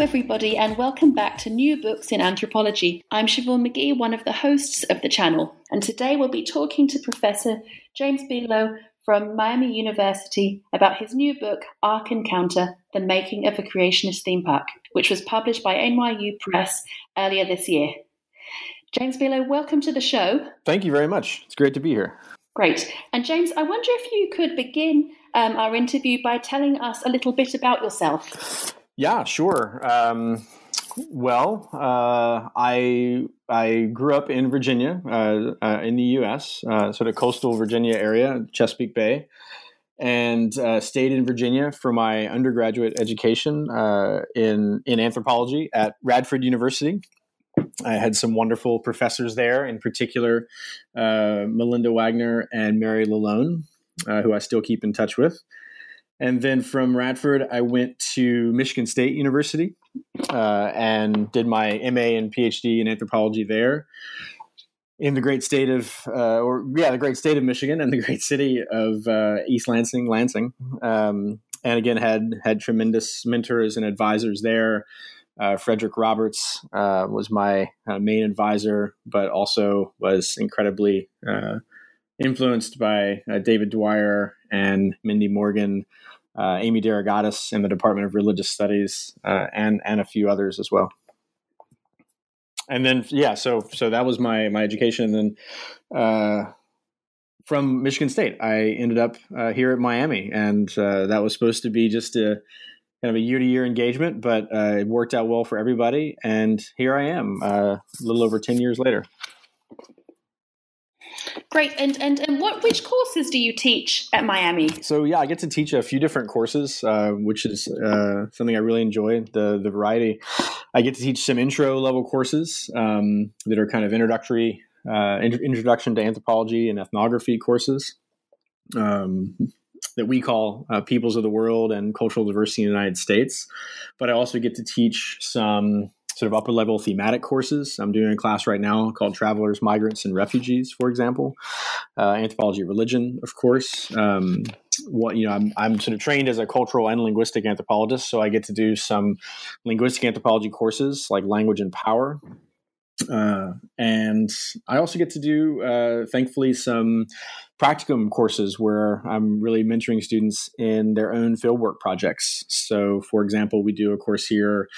Hello, everybody, and welcome back to New Books in Anthropology. I'm Siobhan McGee, one of the hosts of the channel, and today we'll be talking to Professor James Bielo from Miami University about his new book, Ark Encounter The Making of a Creationist Theme Park, which was published by NYU Press earlier this year. James Bielo, welcome to the show. Thank you very much. It's great to be here. Great. And James, I wonder if you could begin um, our interview by telling us a little bit about yourself. Yeah, sure. Um, well, uh, I I grew up in Virginia, uh, uh, in the U.S., uh, sort of coastal Virginia area, Chesapeake Bay, and uh, stayed in Virginia for my undergraduate education uh, in in anthropology at Radford University. I had some wonderful professors there, in particular Melinda Wagner and Mary Lalone, who I still keep in touch with. And then from Radford, I went to Michigan State University uh, and did my MA and PhD in anthropology there in the great state of, uh, or yeah, the great state of Michigan and the great city of uh, East Lansing, Lansing. Um, and again, had had tremendous mentors and advisors there. Uh, Frederick Roberts uh, was my uh, main advisor, but also was incredibly influenced by David Dwyer and Mindy Morgan uh, Amy DeRogatis in the Department of Religious Studies, uh, and and a few others as well. And then yeah, so so that was my my education. And then uh, from Michigan State, I ended up uh, here at Miami, and uh, that was supposed to be just a kind of a year to year engagement, but uh, it worked out well for everybody. And here I am, a little over ten years later. Great. And, and and what which courses do you teach at Miami? So yeah, I get to teach a few different courses, uh, which is uh, something I really enjoy. The the variety. I get to teach some intro level courses um, that are kind of introductory, uh, introduction to anthropology and ethnography courses. Um, that we call uh, Peoples of the World and Cultural Diversity in the United States. But I also get to teach some sort of upper level thematic courses. I'm doing a class right now called Travelers, Migrants, and Refugees, for example. Uh, anthropology, religion, of course. Um, what you know, I'm, I'm sort of trained as a cultural and linguistic anthropologist, so I get to do some linguistic anthropology courses like language and power. Uh, and I also get to do, uh, thankfully, some practicum courses where I'm really mentoring students in their own fieldwork projects. So, for example, we do a course here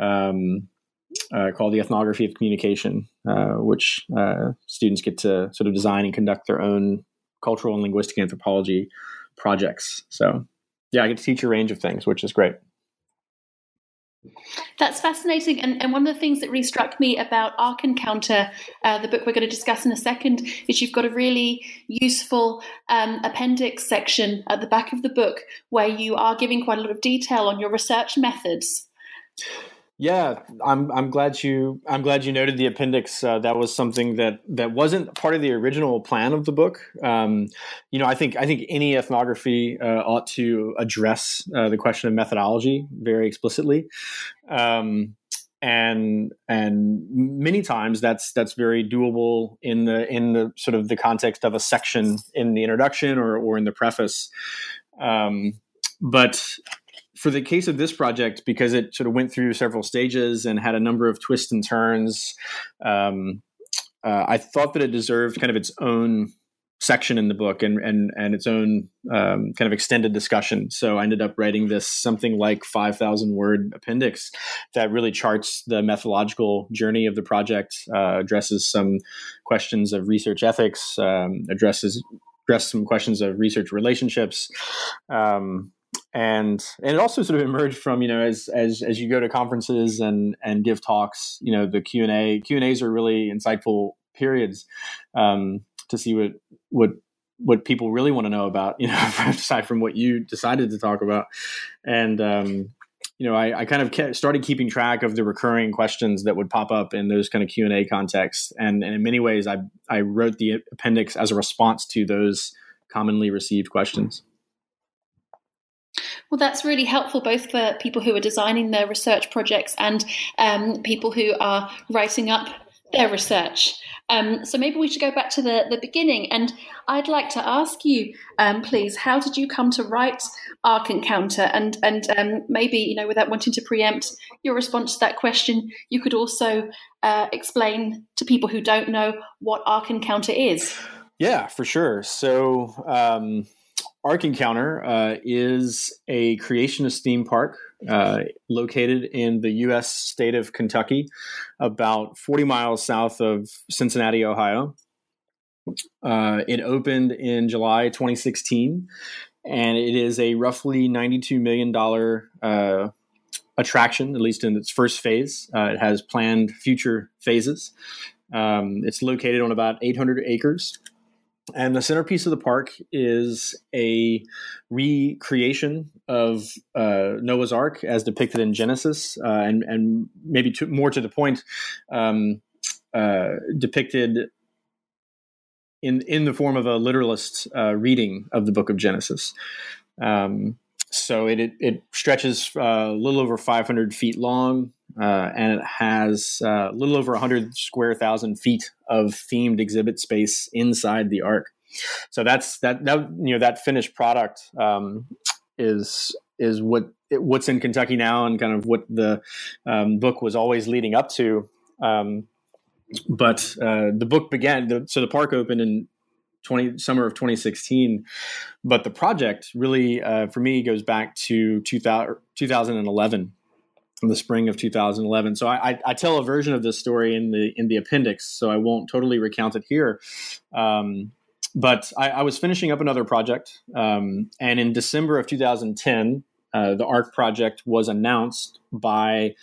um, uh, called the Ethnography of Communication, uh, which uh, students get to sort of design and conduct their own cultural and linguistic anthropology projects. So, yeah, I get to teach a range of things, which is great. That's fascinating. And, and one of the things that really struck me about Ark Encounter, uh, the book we're going to discuss in a second, is you've got a really useful um, appendix section at the back of the book where you are giving quite a lot of detail on your research methods. Yeah, I'm I'm glad you I'm glad you noted the appendix. Uh, that was something that that wasn't part of the original plan of the book. Um, you know, I think I think any ethnography uh, ought to address uh, the question of methodology very explicitly. Um, and and many times that's that's very doable in the in the sort of the context of a section in the introduction or or in the preface. Um, but for the case of this project, because it sort of went through several stages and had a number of twists and turns, um, uh, I thought that it deserved kind of its own section in the book and and and its own um, kind of extended discussion. So I ended up writing this something like five thousand word appendix that really charts the methodological journey of the project, uh, addresses some questions of research ethics, um, addresses address some questions of research relationships. Um, and and it also sort of emerged from you know as as as you go to conferences and and give talks you know the q and a q and a's are really insightful periods um, to see what what what people really want to know about you know aside from what you decided to talk about and um, you know, I, I kind of kept, started keeping track of the recurring questions that would pop up in those kind of Q and A contexts, and, and in many ways, I I wrote the appendix as a response to those commonly received questions. Well, that's really helpful both for people who are designing their research projects and um, people who are writing up their research. Um, so maybe we should go back to the, the beginning. And I'd like to ask you, um, please, how did you come to write Ark Encounter? And and um, maybe you know, without wanting to preempt your response to that question, you could also uh, explain to people who don't know what Ark Encounter is. Yeah, for sure. So. Ark Encounter uh, is a creationist theme park uh, located in the U.S. state of Kentucky, about 40 miles south of Cincinnati, Ohio. Uh, it opened in July 2016, and it is a roughly $92 million uh, attraction, at least in its first phase. Uh, it has planned future phases. Um, it's located on about 800 acres. And the centerpiece of the park is a recreation of uh, Noah's Ark as depicted in Genesis, uh, and and maybe to, more to the point, um, uh, depicted in in the form of a literalist uh, reading of the Book of Genesis. Um, so it, it, it stretches uh, a little over 500 feet long, uh, and it has uh, a little over 100 square thousand feet of themed exhibit space inside the ark. So that's that. That you know that finished product um, is is what what's in Kentucky now, and kind of what the um, book was always leading up to. Um, but uh, the book began. The, so the park opened in 20 summer of 2016 but the project really uh, for me goes back to 2000, 2011 in the spring of 2011 so I, I, tell a version of this story in the in the appendix so i won't totally recount it here. Um, but I, I, was finishing up another project um, and in december of 2010 uh, the ark project was announced by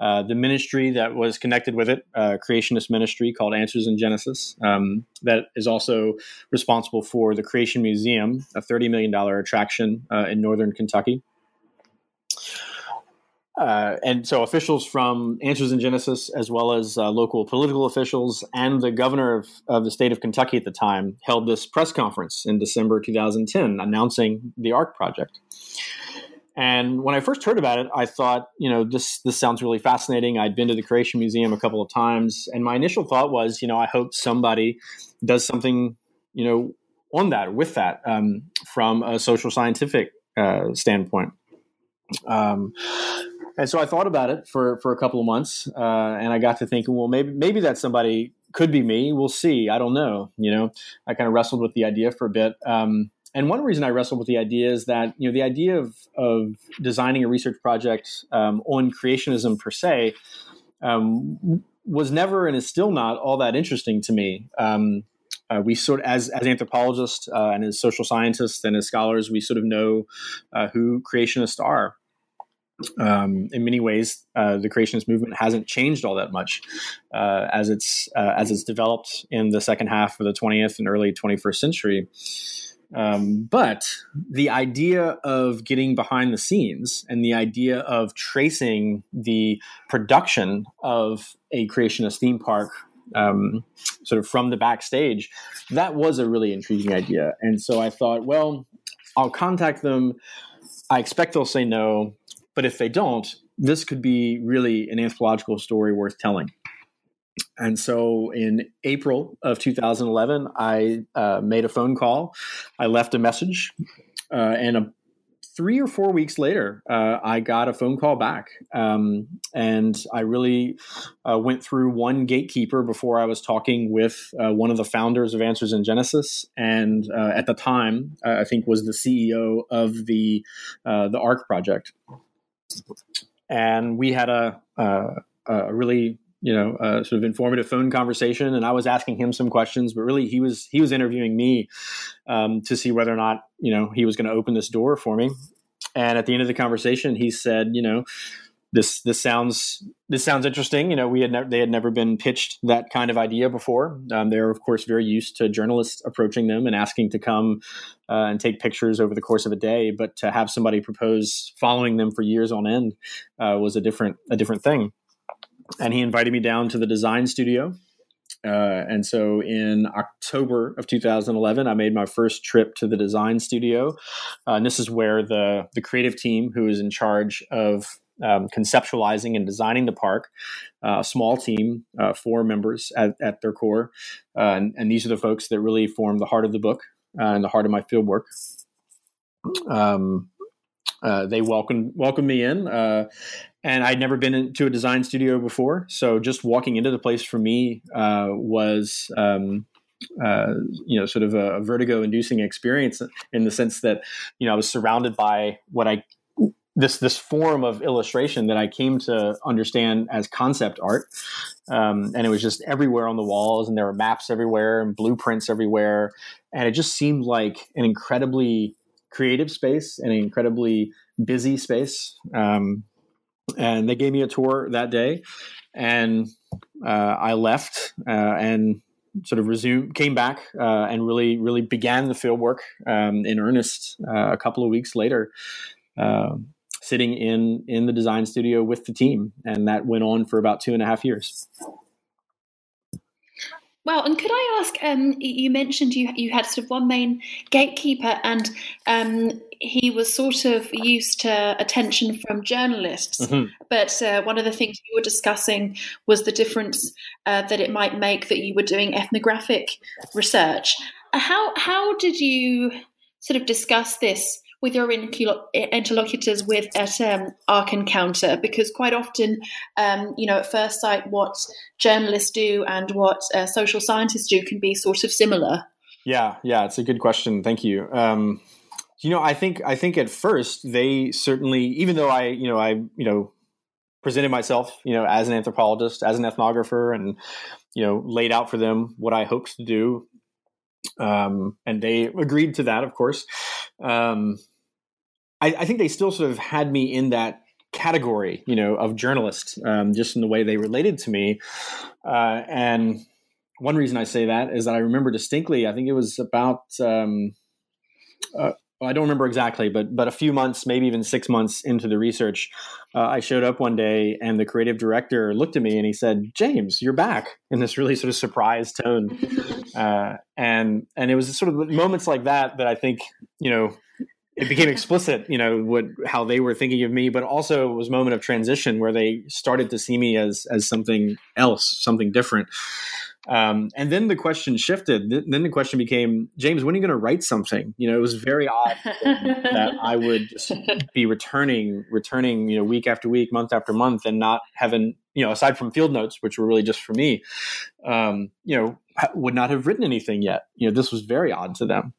uh, the ministry that was connected with it, uh, creationist ministry called Answers in Genesis, um, that is also responsible for the Creation Museum, a $30 million attraction uh, in northern Kentucky. Uh, and so officials from Answers in Genesis, as well as uh, local political officials and the governor of, of the state of Kentucky at the time, held this press conference in December 2010 announcing the ARK project. And when I first heard about it, I thought, you know, this this sounds really fascinating. I'd been to the Creation Museum a couple of times, and my initial thought was, you know, I hope somebody does something, you know, on that with that um, from a social scientific uh, standpoint. Um, and so I thought about it for for a couple of months, uh, and I got to thinking, well, maybe maybe that somebody could be me. We'll see. I don't know. You know, I kind of wrestled with the idea for a bit. Um, and one reason I wrestled with the idea is that you know the idea of of designing a research project um, on creationism per se um, was never and is still not all that interesting to me. Um, uh, we sort of, as as anthropologists uh, and as social scientists and as scholars, we sort of know uh, who creationists are. Um, in many ways, uh, the creationist movement hasn't changed all that much uh, as it's uh, as it's developed in the second half of the 20th and early 21st century. Um, but the idea of getting behind the scenes and the idea of tracing the production of a creationist theme park um, sort of from the backstage, that was a really intriguing idea. And so I thought, well, I'll contact them. I expect they'll say no, but if they don't, this could be really an anthropological story worth telling. And so in April of 2011, I uh, made a phone call. I left a message, uh, and a, three or four weeks later, uh, I got a phone call back. Um, and I really uh, went through one gatekeeper before I was talking with uh, one of the founders of Answers in Genesis, and uh, at the time, I think was the CEO of the the Ark project. And we had a, a really you know, uh, sort of informative phone conversation, and I was asking him some questions, but really he was he was interviewing me um, to see whether or not you know he was going to open this door for me. And at the end of the conversation, he said, you know, this this sounds this sounds interesting. You know, we had they had never been pitched that kind of idea before. Um, they're of course very used to journalists approaching them and asking to come uh, and take pictures over the course of a day, but to have somebody propose following them for years on end uh, was a different a different thing. And he invited me down to the design studio. Uh, and so in October of 2011, I made my first trip to the design studio. Uh, and this is where the, the creative team, who is in charge of um, conceptualizing and designing the park. Uh, a small team, uh, four members at, at their core, uh, and, and, these are the folks that really form the heart of the book uh, and the heart of my field work. Um, uh, they welcomed welcomed me in, uh, and I'd never been into a design studio before, so just walking into the place for me was. Um, uh, you know, sort of a, a vertigo-inducing experience in the sense that, you know, I was surrounded by what I this this form of illustration that I came to understand as concept art, um, and it was just everywhere on the walls, and there were maps everywhere and blueprints everywhere, and it just seemed like an incredibly creative space and an incredibly busy space. Um, and they gave me a tour that day, and uh, I left uh, and sort of resumed, came back, uh, and really, really began the field work um, in earnest uh, a couple of weeks later. Um, sitting in in the design studio with the team, and that went on for about two and a half years. Wow, and could I ask? Um, you mentioned you you had sort of one main gatekeeper, and um, he was sort of used to attention from journalists. Mm-hmm. But uh, one of the things you were discussing was the difference uh, that it might make that you were doing ethnographic research. How how did you sort of discuss this with your interlocutors with at um, Ark Encounter because quite often, um, you know, at first sight, what journalists do and what uh, social scientists do can be sort of similar. Yeah, yeah, it's a good question. Thank you. Um, you know, I think I think at first they certainly, even though I, you know, I, you know, presented myself, you know, as an anthropologist, as an ethnographer, and you know, laid out for them what I hoped to do. Um, and they agreed to that, of course. Um, I, I think they still sort of had me in that category, you know, of journalist, um, just in the way they related to me. Uh, and one reason I say that is that I remember distinctly. I think it was about. Um, uh, I don't remember exactly, but but a few months, maybe even six months into the research, uh, I showed up one day, and the creative director looked at me and he said, "James, you're back," in this really sort of surprised tone, uh, and and it was sort of moments like that that I think you know it became explicit, you know, what how they were thinking of me, but also it was a moment of transition where they started to see me as as something else, something different. Um, and then the question shifted. Then the question became, James, when are you going to write something? You know, it was very odd that I would be returning, returning, you know, week after week, month after month, and not having, you know, aside from field notes, which were really just for me, um, you know, would not have written anything yet. You know, this was very odd to them.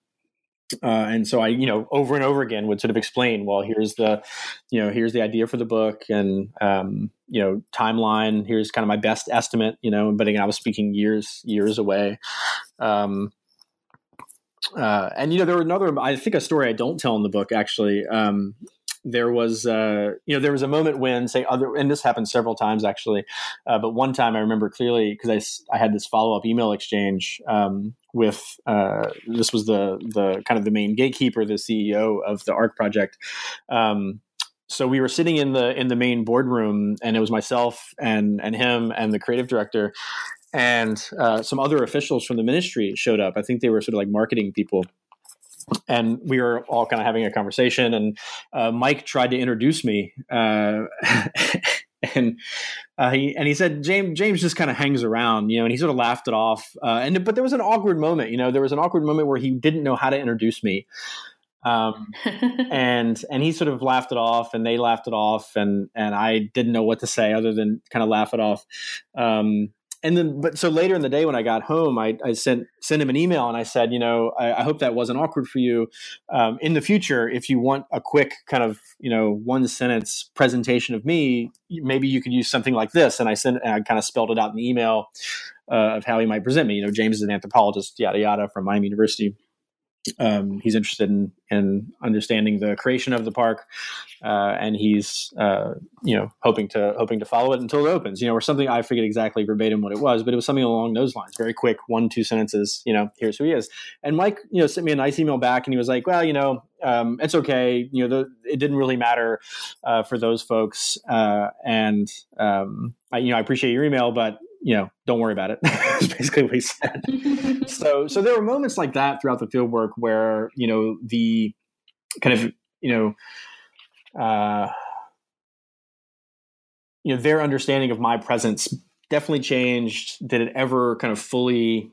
Uh, and so I, you know, over and over again would sort of explain, well, here's the, you know, here's the idea for the book, and um, you know, timeline. Here's kind of my best estimate, you know. But again, I was speaking years, years away. Um, uh, and you know, there were another. I think a story I don't tell in the book actually. Um, there was uh, you know there was a moment when say other and this happened several times actually uh, but one time i remember clearly because I, I had this follow-up email exchange um, with uh, this was the the kind of the main gatekeeper the ceo of the ark project. Um, so we were sitting in the in the main boardroom and it was myself and and him and the creative director and uh, some other officials from the ministry showed up. I think they were sort of like marketing people and we were all kind of having a conversation and uh, mike tried to introduce me uh, and uh, he and he said james james just kind of hangs around you know and he sort of laughed it off uh, and but there was an awkward moment you know there was an awkward moment where he didn't know how to introduce me um, and and he sort of laughed it off and they laughed it off and and i didn't know what to say other than kind of laugh it off um, and then but so later in the day when i got home i, I sent sent him an email and i said you know i, I hope that wasn't awkward for you um, in the future if you want a quick kind of you know one sentence presentation of me maybe you could use something like this. And i sent and i kind of spelled it out in the email uh, of how he might present me. You know james is an anthropologist yada yada from miami university um, he's interested in, in understanding the creation of the park, uh, and he's uh, you know hoping to hoping to follow it until it opens. You know, or something. I forget exactly verbatim what it was, but it was something along those lines. Very quick, one two sentences. You know, here's who he is. And Mike, you know, sent me a nice email back, and he was like, "Well, you know, um, it's okay. You know, the, it didn't really matter uh, for those folks, uh, and um, I, you know, I appreciate your email, but you know, don't worry about it. That's basically what he said. so, so there were moments like that throughout the field work where, you know, the kind of, you know, uh, you know, their understanding of my presence definitely changed. Did it ever kind of fully,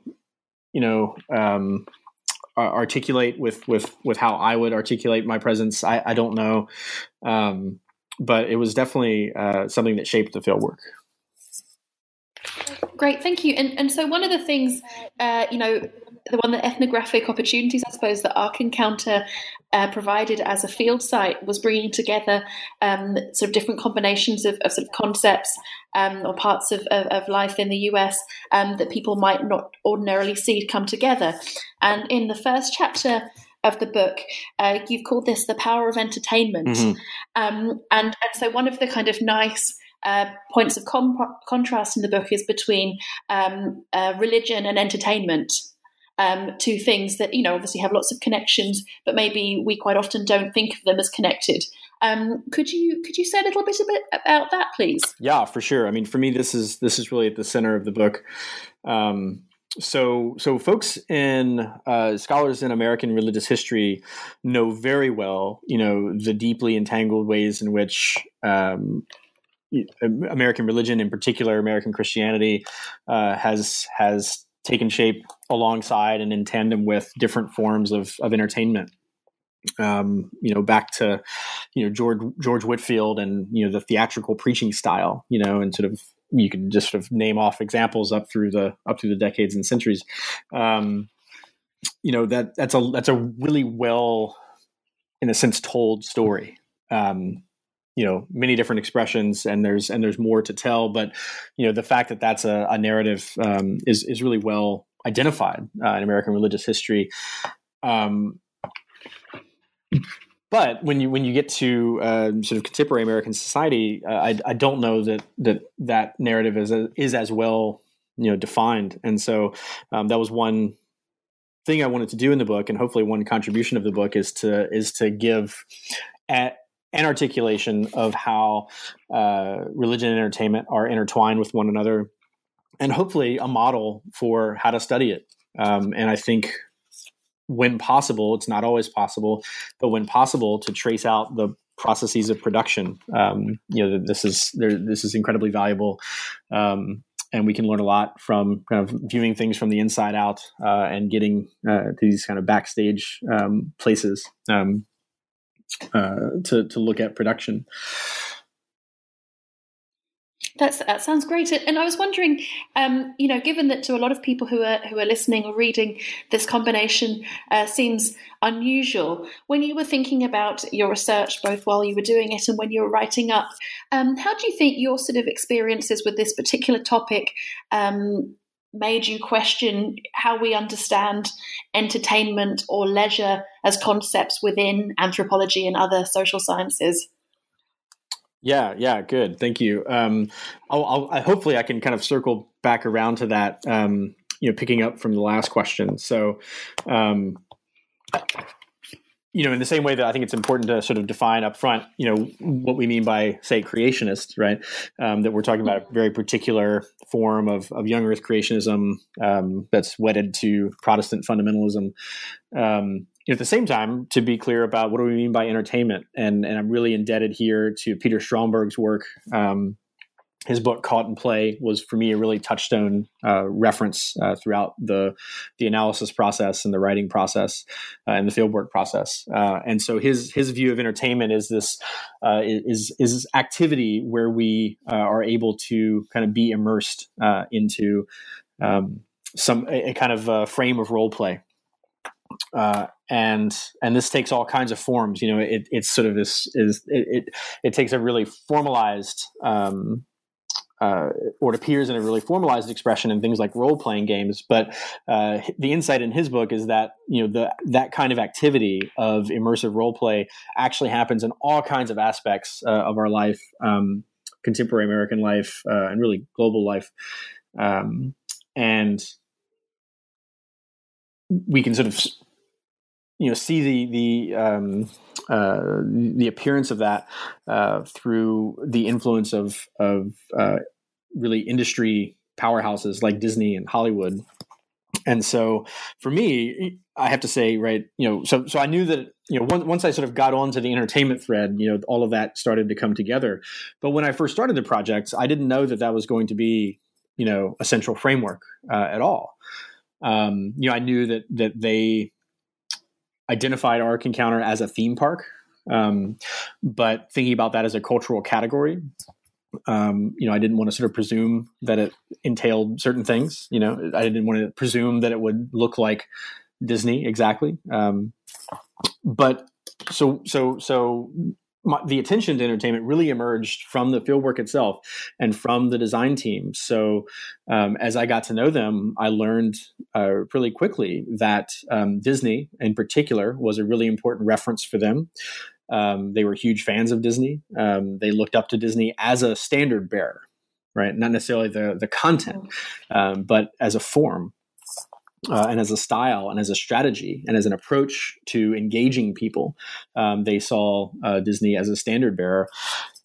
you know, um, articulate with, with, with how I would articulate my presence? I, I don't know. Um, but it was definitely uh, something that shaped the field work. Great, thank you. And and so one of the things, uh, you know, the one the ethnographic opportunities, I suppose, that Ark Encounter uh, provided as a field site was bringing together um, sort of different combinations of, of sort of concepts um, or parts of, of, of, life in the US um, that people might not ordinarily see come together. And in the first chapter of the book, uh, you've called this the power of entertainment. Mm-hmm. Um, and, and so one of the kind of nice uh, points of contrast in the book is between um, uh, religion and entertainment. Um, two things that you know obviously have lots of connections, but maybe we quite often don't think of them as connected. Um, could you could you say a little bit, bit about that, please? Yeah, for sure. I mean, for me, this is this is really at the center of the book. Um, so so folks in uh, scholars in American religious history know very well, you know, the deeply entangled ways in which um, American religion, in particular American Christianity, uh, has has taken shape alongside and in tandem with different forms of, of entertainment. Um, you know, back to you know George George Whitefield and you know the theatrical preaching style. You know, and sort of you can just sort of name off examples up through the up through the decades and centuries. Um, you know that that's a that's a really well, in a sense, told story. Um, you know many different expressions and there's and there's more to tell but you know the fact that that's a, a narrative um, is is really well identified uh, in American religious history. Um, but when you when you get to uh, sort of contemporary American society, uh, I, I don't know that that that narrative is is as well you know defined, and so um, that was one thing I wanted to do in the book, and hopefully one contribution of the book is to is to give at an articulation of how uh, religion and entertainment are intertwined with one another, and hopefully a model for how to study it. Um, and I think when possible, it's not always possible, but when possible, to trace out the processes of production. Um, you know, this is this is incredibly valuable. Um, and we can learn a lot from kind of viewing things from the inside out uh, and getting uh, to these kind of backstage um, places. Um, uh, to to look at production. That's, that sounds great. And I was wondering, um, you know, given that to a lot of people who are who are listening or reading, this combination uh, seems unusual. When you were thinking about your research, both while you were doing it and when you were writing up, um, how do you think your sort of experiences with this particular topic um, made you question how we understand entertainment or leisure as concepts within anthropology and other social sciences? Yeah, yeah, good. Thank you. Um, I'll, I'll, I, hopefully, I can kind of circle back around to that. Um, you know, picking up from the last question. So, um, you know, in the same way that I think it's important to sort of define up front, you know, what we mean by, say, creationist, right? Um, that we're talking about a very particular form of, of young earth creationism um, that's wedded to Protestant fundamentalism. Um, at the same time, to be clear about what do we mean by entertainment, and and I'm really indebted here to Peter Stromberg's work um, his book Caught in Play was for me a really touchstone uh, reference uh, throughout the the analysis process and the writing process uh, and the fieldwork process. Uh, and so his his view of entertainment is this uh, is is activity where we uh, are able to kind of be immersed into um, some a, a, kind of frame of role play. and and this takes all kinds of forms. You know, it, it's sort of this is it, it, it takes a really formalized um, uh, or it appears in a really formalized expression in things like role playing games. But uh, the insight in his book is that you know the that kind of activity of immersive role play actually happens in all kinds of aspects uh, of our life, um, contemporary American life, uh, and really global life, um, and we can sort of you know see the the um, uh, the appearance of that uh, through the influence of of uh, really industry powerhouses like Disney and Hollywood. And so for me, I have to say, right, you know, so so I knew that, you know, once, once I sort of got onto the entertainment thread, you know, all of that started to come together. But when I first started the project, I didn't know that that was going to be, you know, a central framework uh, at all. Um, you know, I knew that that they identified Ark Encounter as a theme park, um, but thinking about that as a cultural category, um, you know, I didn't want to sort of presume that it entailed certain things. You know, I didn't want to presume that it would look like Disney exactly. Um, but so so so my, the attention to entertainment really emerged from the fieldwork itself and from the design team. So um, as I got to know them, I learned uh, really quickly that um, Disney, in particular, was a really important reference for them. Um, they were huge fans of Disney. Um, they looked up to Disney as a standard bearer, right? Not necessarily the the content, um, but as a form. Uh, and as a style and as a strategy and as an approach to engaging people, um, they saw uh, Disney as a standard bearer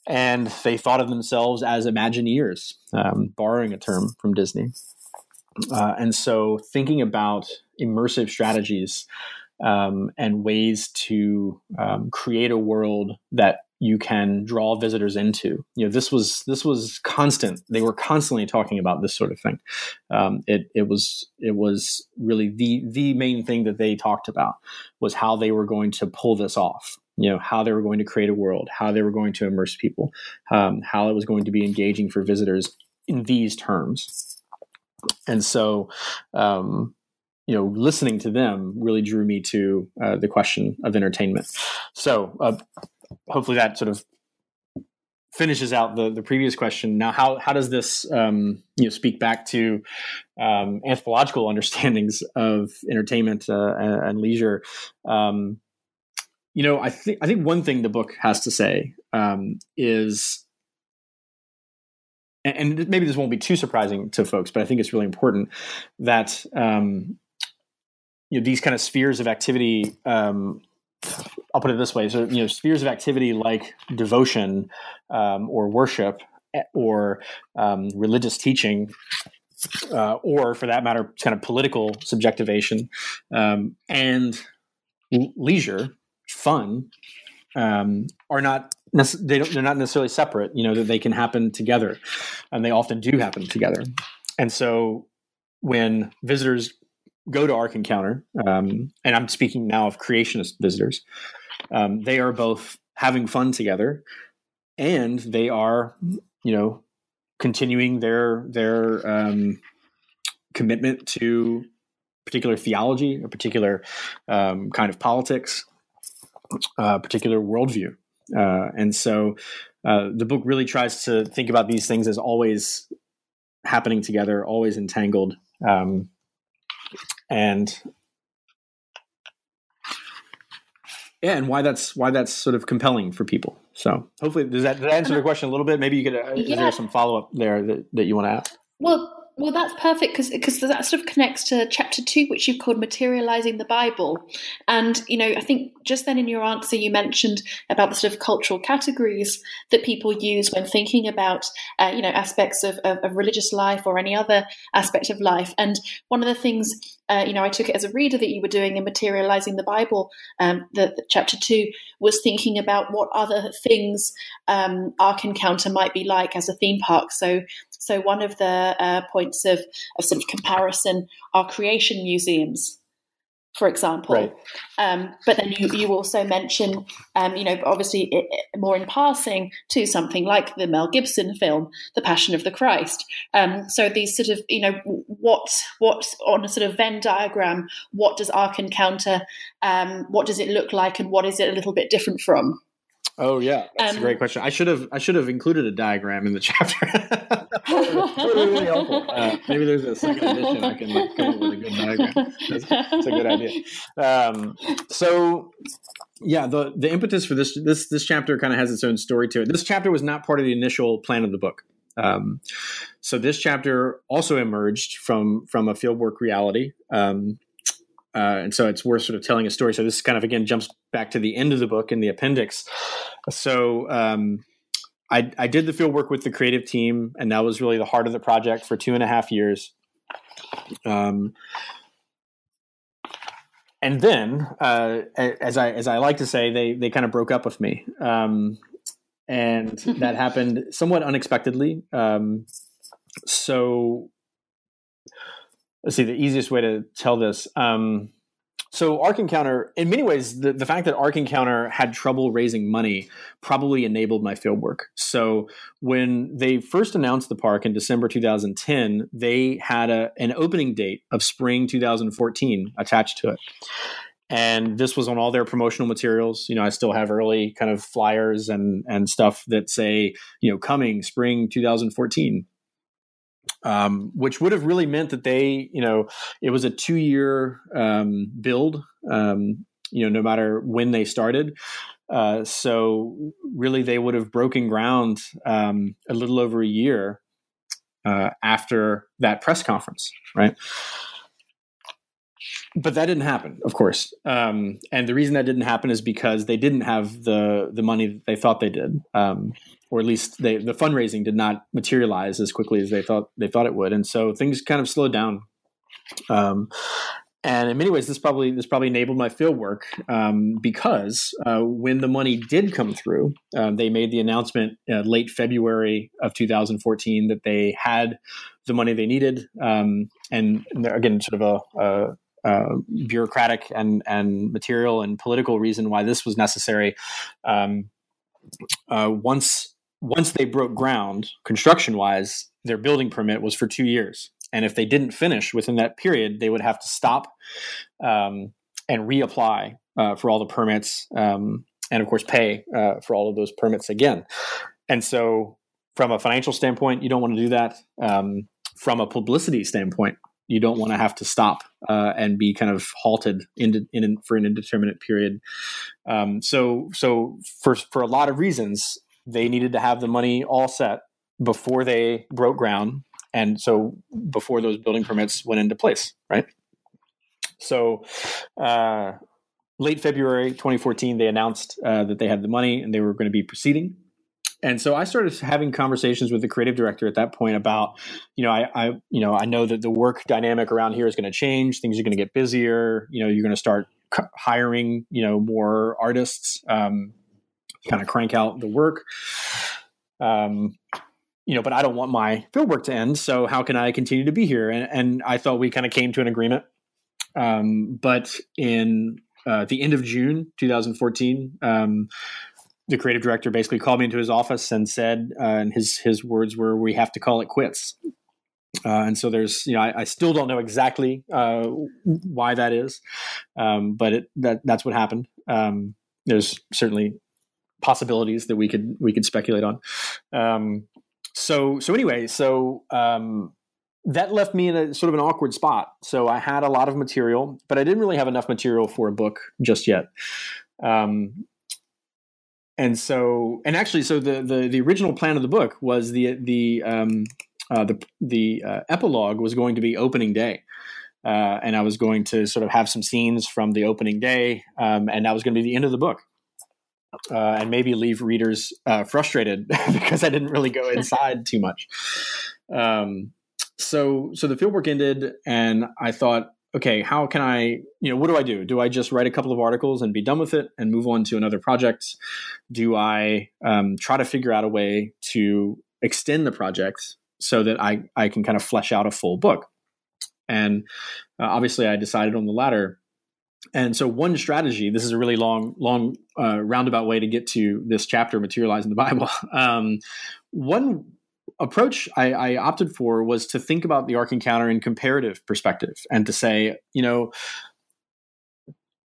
and they thought of themselves as Imagineers, um, borrowing a term from Disney. Uh, and so, thinking about immersive strategies um, and ways to um, create a world that you can draw visitors into. You know, this was this was constant. They were constantly talking about this sort of thing. Um, it it was it was really the the main thing that they talked about was how they were going to pull this off. You know, how they were going to create a world, how they were going to immerse people, um, how it was going to be engaging for visitors in these terms. And so, um, you know, listening to them really drew me to uh, the question of entertainment. So, uh, hopefully, that sort of finishes out the, the previous question. Now, how how does this um, you know speak back to um, anthropological understandings of entertainment uh, and, and, leisure? Um, you know, I think I think one thing the book has to say um, is and maybe this won't be too surprising to folks, but I think it's really important that um, you know these kind of spheres of activity um, I'll put it this way: so you know, spheres of activity like devotion um, or worship eh, or um, religious teaching, uh, or for that matter, kind of political subjectivation um, and leisure, fun, um, are not they don't, they're not necessarily separate. You know that they can happen together, and they often do happen together. And so, when visitors go to Ark Encounter, um, and I'm speaking now of creationist visitors, um, they are both having fun together, and they are, you know, continuing their their um, commitment to particular theology, a particular um, kind of politics, a particular worldview, uh, and so uh, the book really tries to think about these things as always happening together, always entangled. Um, and yeah, and why that's why that's sort of compelling for people. So hopefully, does that, does that answer the question a little bit? Maybe you could. Uh, yeah. Is there some follow up there that, that you want to ask? Well, well, that's perfect because because that sort of connects to chapter two, which you've called materializing the Bible. And you know, I think just then in your answer, you mentioned about the sort of cultural categories that people use when thinking about uh, you know aspects of, of, of, religious life or any other aspect of life. And one of the things uh, you know, I took it as a reader that you were doing in materializing the Bible. Um, the, chapter two was thinking about what other things um, Ark Encounter might be like as a theme park. So so one of the uh, points of, of sort of comparison are creation museums, for example. Right. Um, but then you, you also mention, um, you know, obviously it, more in passing to something like the Mel Gibson film, The Passion of the Christ. Um, so these sort of, you know, what what on a sort of Venn diagram, what does Ark Encounter, um, what does it look like, and what is it a little bit different from? Oh yeah, that's um, a great question. I should have I should have included a diagram in the chapter. really, really helpful. Uh, maybe there's a second edition. I can like, come up with a good diagram. That's, that's a good idea. Um, so, yeah, the the impetus for this this this chapter kind of has its own story to it. This chapter was not part of the initial plan of the book. Um, so this chapter also emerged from from a fieldwork reality. Um, uh, and so it's worth sort of telling a story. So this kind of again jumps back to the end of the book in the appendix. So um, I, I did the field work with the creative team, and that was really the heart of the project for two and a half years. Um, and then, uh, as I as I like to say, they they kind of broke up with me, um, and that happened somewhat unexpectedly. Um, so, let's see. The easiest way to tell this. Um, so Ark Encounter, in many ways, the, the fact that Ark Encounter had trouble raising money probably enabled my field work. So when they first announced the park in December 2010, they had a, an opening date of spring 2014 attached to it. And this was on all their promotional materials. You know, I still have early kind of flyers and and stuff that say, you know, coming spring 2014 um, which would have really meant that they, you know, it was a two year um, build, um, you know, no matter when they started. Uh, so really, they would have broken ground um, a little over a year uh, after that press conference, right? But that didn't happen, of course. Um, and the reason that didn't happen is because they didn't have the the money that they thought they did. Or at least they, the fundraising did not materialize as quickly as they thought they thought it would, and so things kind of slowed down. Um, and in many ways, this probably this probably enabled my field work um, because uh, when the money did come through, um, they made the announcement uh, late February of 2014 that they had the money they needed, um, and again, sort of a, a uh, bureaucratic and and material and political reason why this was necessary. Um, uh, once once they broke ground construction wise, their building permit was for two years. And if they didn't finish within that period, they would have to stop um, and reapply uh, for all the permits um, and, of course, pay uh, for all of those permits again. And so, from a financial standpoint, you don't want to do that. Um, from a publicity standpoint, you don't want to have to stop uh, and be kind of halted in, in, for an indeterminate period. Um, so, so for for a lot of reasons, they needed to have the money all set before they broke ground and so before those building permits went into place right so uh, late february 2014 they announced uh, that they had the money and they were going to be proceeding and so I started having conversations with the creative director at that point about, you know, I, I you know, I know that the work dynamic around here is going to change. Things are going to get busier. You know, you're going to start hiring, you know, more artists. Um, kind of crank out the work. Um, you know, but I don't want my field work to end. So how can I continue to be here? And, and I thought we kind of came to an agreement. Um, but in uh, the end of June 2014, um, the creative director basically called me into his office and said, uh, and his his words were, "We have to call it quits." Uh, and so there's, you know, I, I still don't know exactly uh, why that is, um, but it, that that's what happened. Um, there's certainly possibilities that we could we could speculate on. Um, so so anyway, so um, that left me in a sort of an awkward spot. So I had a lot of material, but I didn't really have enough material for a book just yet. Um, and so, and actually, so the, the the original plan of the book was the the um, uh, the the uh, epilogue was going to be opening day. Uh, and I was going to sort of have some scenes from the opening day, um, and that was going to be the end of the book uh, and maybe leave readers uh, frustrated because I didn't really go inside too much. Um, so so the fieldwork ended, and I thought, okay, how can I, you know, what do I do? Do I just write a couple of articles and be done with it and move on to another project? Do I um, try to figure out a way to extend the project so that I I can kind of flesh out a full book? And uh, obviously, I decided on the latter and so, one strategy. This is a really long, long uh, roundabout way to get to this chapter, materializing the Bible. Um, one approach I, I, opted for was to think about the Ark Encounter in comparative perspective, and to say, you know,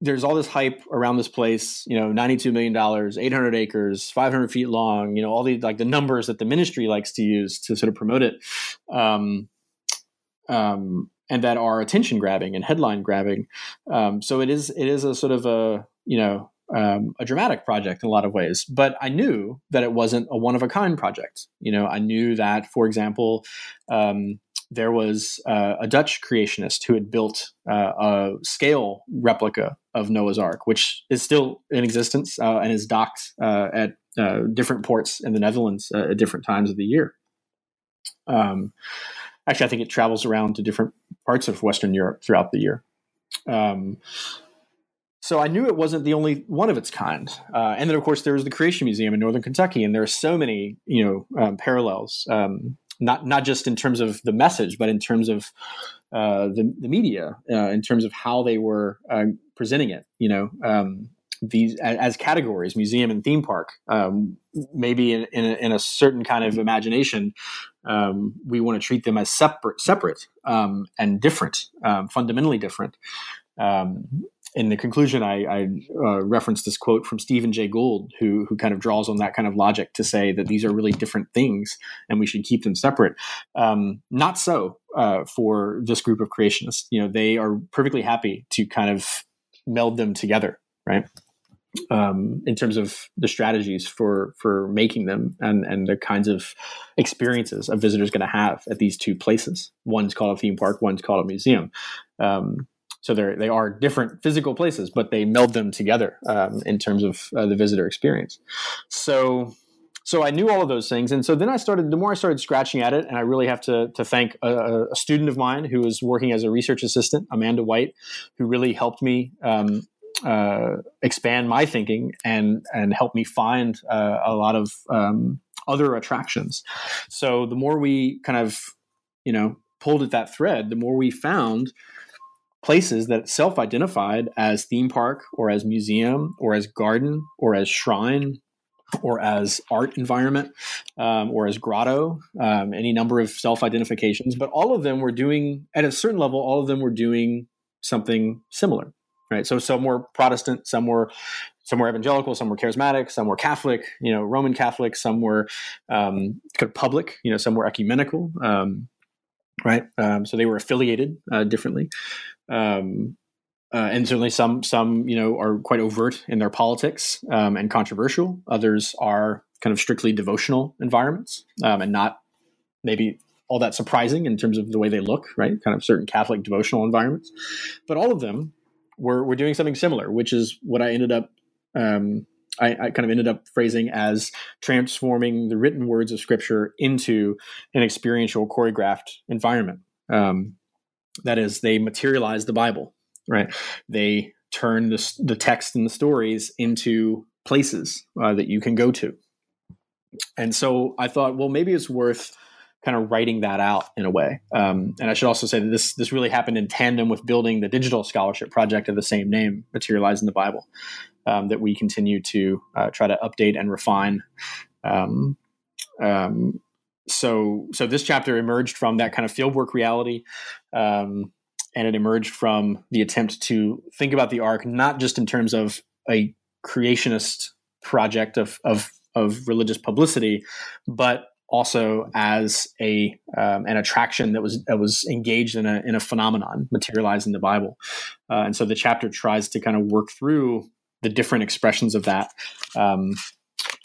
there's all this hype around this place, you know, $92 million, 800 acres, 500 feet long, you know, all the like the numbers that the ministry likes to use to sort of promote it. Um, um, and that are attention grabbing and headline grabbing. Um, so it is, it is a sort of a, you know, um, a dramatic project in a lot of ways, but I knew that it wasn't a one of a kind project. You know, I knew that, for example, um, there was uh, a Dutch creationist who had built uh, a scale replica of Noah's Ark, which is still in existence uh, and is docked uh, at uh, different ports in the Netherlands uh, at different times of the year. Um, actually, I think it travels around to different parts of Western Europe throughout the year. Um, so I knew it wasn't the only one of its kind. and then, of course, there was the Creation Museum in Northern Kentucky, and there are so many, you know, um, parallels. Um, not not just in terms of the message, but in terms of uh, the the media, uh, in terms of how they were uh, presenting it. You know, um, these as, categories, museum and theme park. Um, maybe in, in a, in, a, certain kind of imagination, um, we want to treat them as separate, separate um, and different, um, fundamentally different. Um, in the conclusion, I, I uh, referenced this quote from Stephen Jay Gould, who who kind of draws on that kind of logic to say that these are really different things and we should keep them separate. Um, not so uh, for this group of creationists. You know, they are perfectly happy to kind of meld them together, right? Um, in terms of the strategies for for making them and and the kinds of experiences a visitor is going to have at these two places. One's called a theme park, one's called a museum. Um, so they're they are different physical places, but they meld them together um, in terms of uh, the visitor experience. So so I knew all of those things, and so then I started. The more I started scratching at it, and I really have to to thank a, a student of mine who was working as a research assistant, Amanda White, who really helped me um, uh, expand my thinking and and help me find uh, a lot of um, other attractions. So the more we kind of you know pulled at that thread, the more we found places that self identified as theme park or as museum or as garden or as shrine or as art environment um, or as grotto, um, any number of self identifications. But all of them were doing, at a certain level, all of them were doing something similar. Right. So some were Protestant, some were some were evangelical, some were charismatic, some were Catholic, you know, Roman Catholic, some were um, kind of public, you know, some were ecumenical, um, right? Um, so they were affiliated uh, differently um, uh, and certainly some some you know are quite overt in their politics um, and controversial. Others are kind of strictly devotional environments um, and not maybe all that surprising in terms of the way they look, right? Kind of certain Catholic devotional environments, but all of them were were doing something similar, which is what I ended up. Um, I, I, kind of ended up phrasing as transforming the written words of Scripture into an experiential, choreographed environment. Um, that is, they materialize the Bible, right? They turn the, the text and the stories into places uh, that you can go to. And so I thought, well, maybe it's worth kind of writing that out in a way. Um, and I should also say that this this really happened in tandem with building the digital scholarship project of the same name, Materializing the Bible, um, that we continue to uh, try to update and refine. Um, um so so this chapter emerged from that kind of fieldwork reality um, and it emerged from the attempt to think about the ark not just in terms of a creationist project of of, of religious publicity but also as a um, an attraction that was that was engaged in a in a phenomenon materialized in the Bible, uh, and so the chapter tries to kind of work through the different expressions of that, um,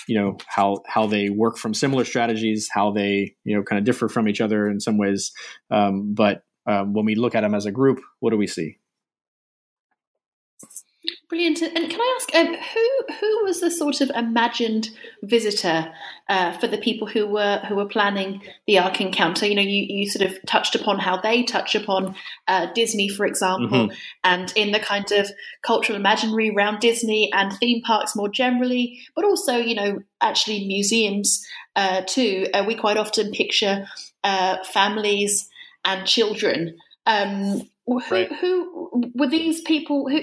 you know how how they work from similar strategies, how they you know kind of differ from each other in some ways. Um, but um, when we look at them as a group, what do we see? Brilliant. And can I ask, um, who who was the sort of imagined visitor uh, for the people who were who were planning the Ark Encounter? You know, you, you sort of touched upon how they touch upon uh, Disney, for example, mm-hmm. and in the kind of cultural imaginary around Disney and theme parks more generally, but also, you know, actually museums uh, too. Uh, we quite often picture uh, families and children. Um, who, right. who were these people who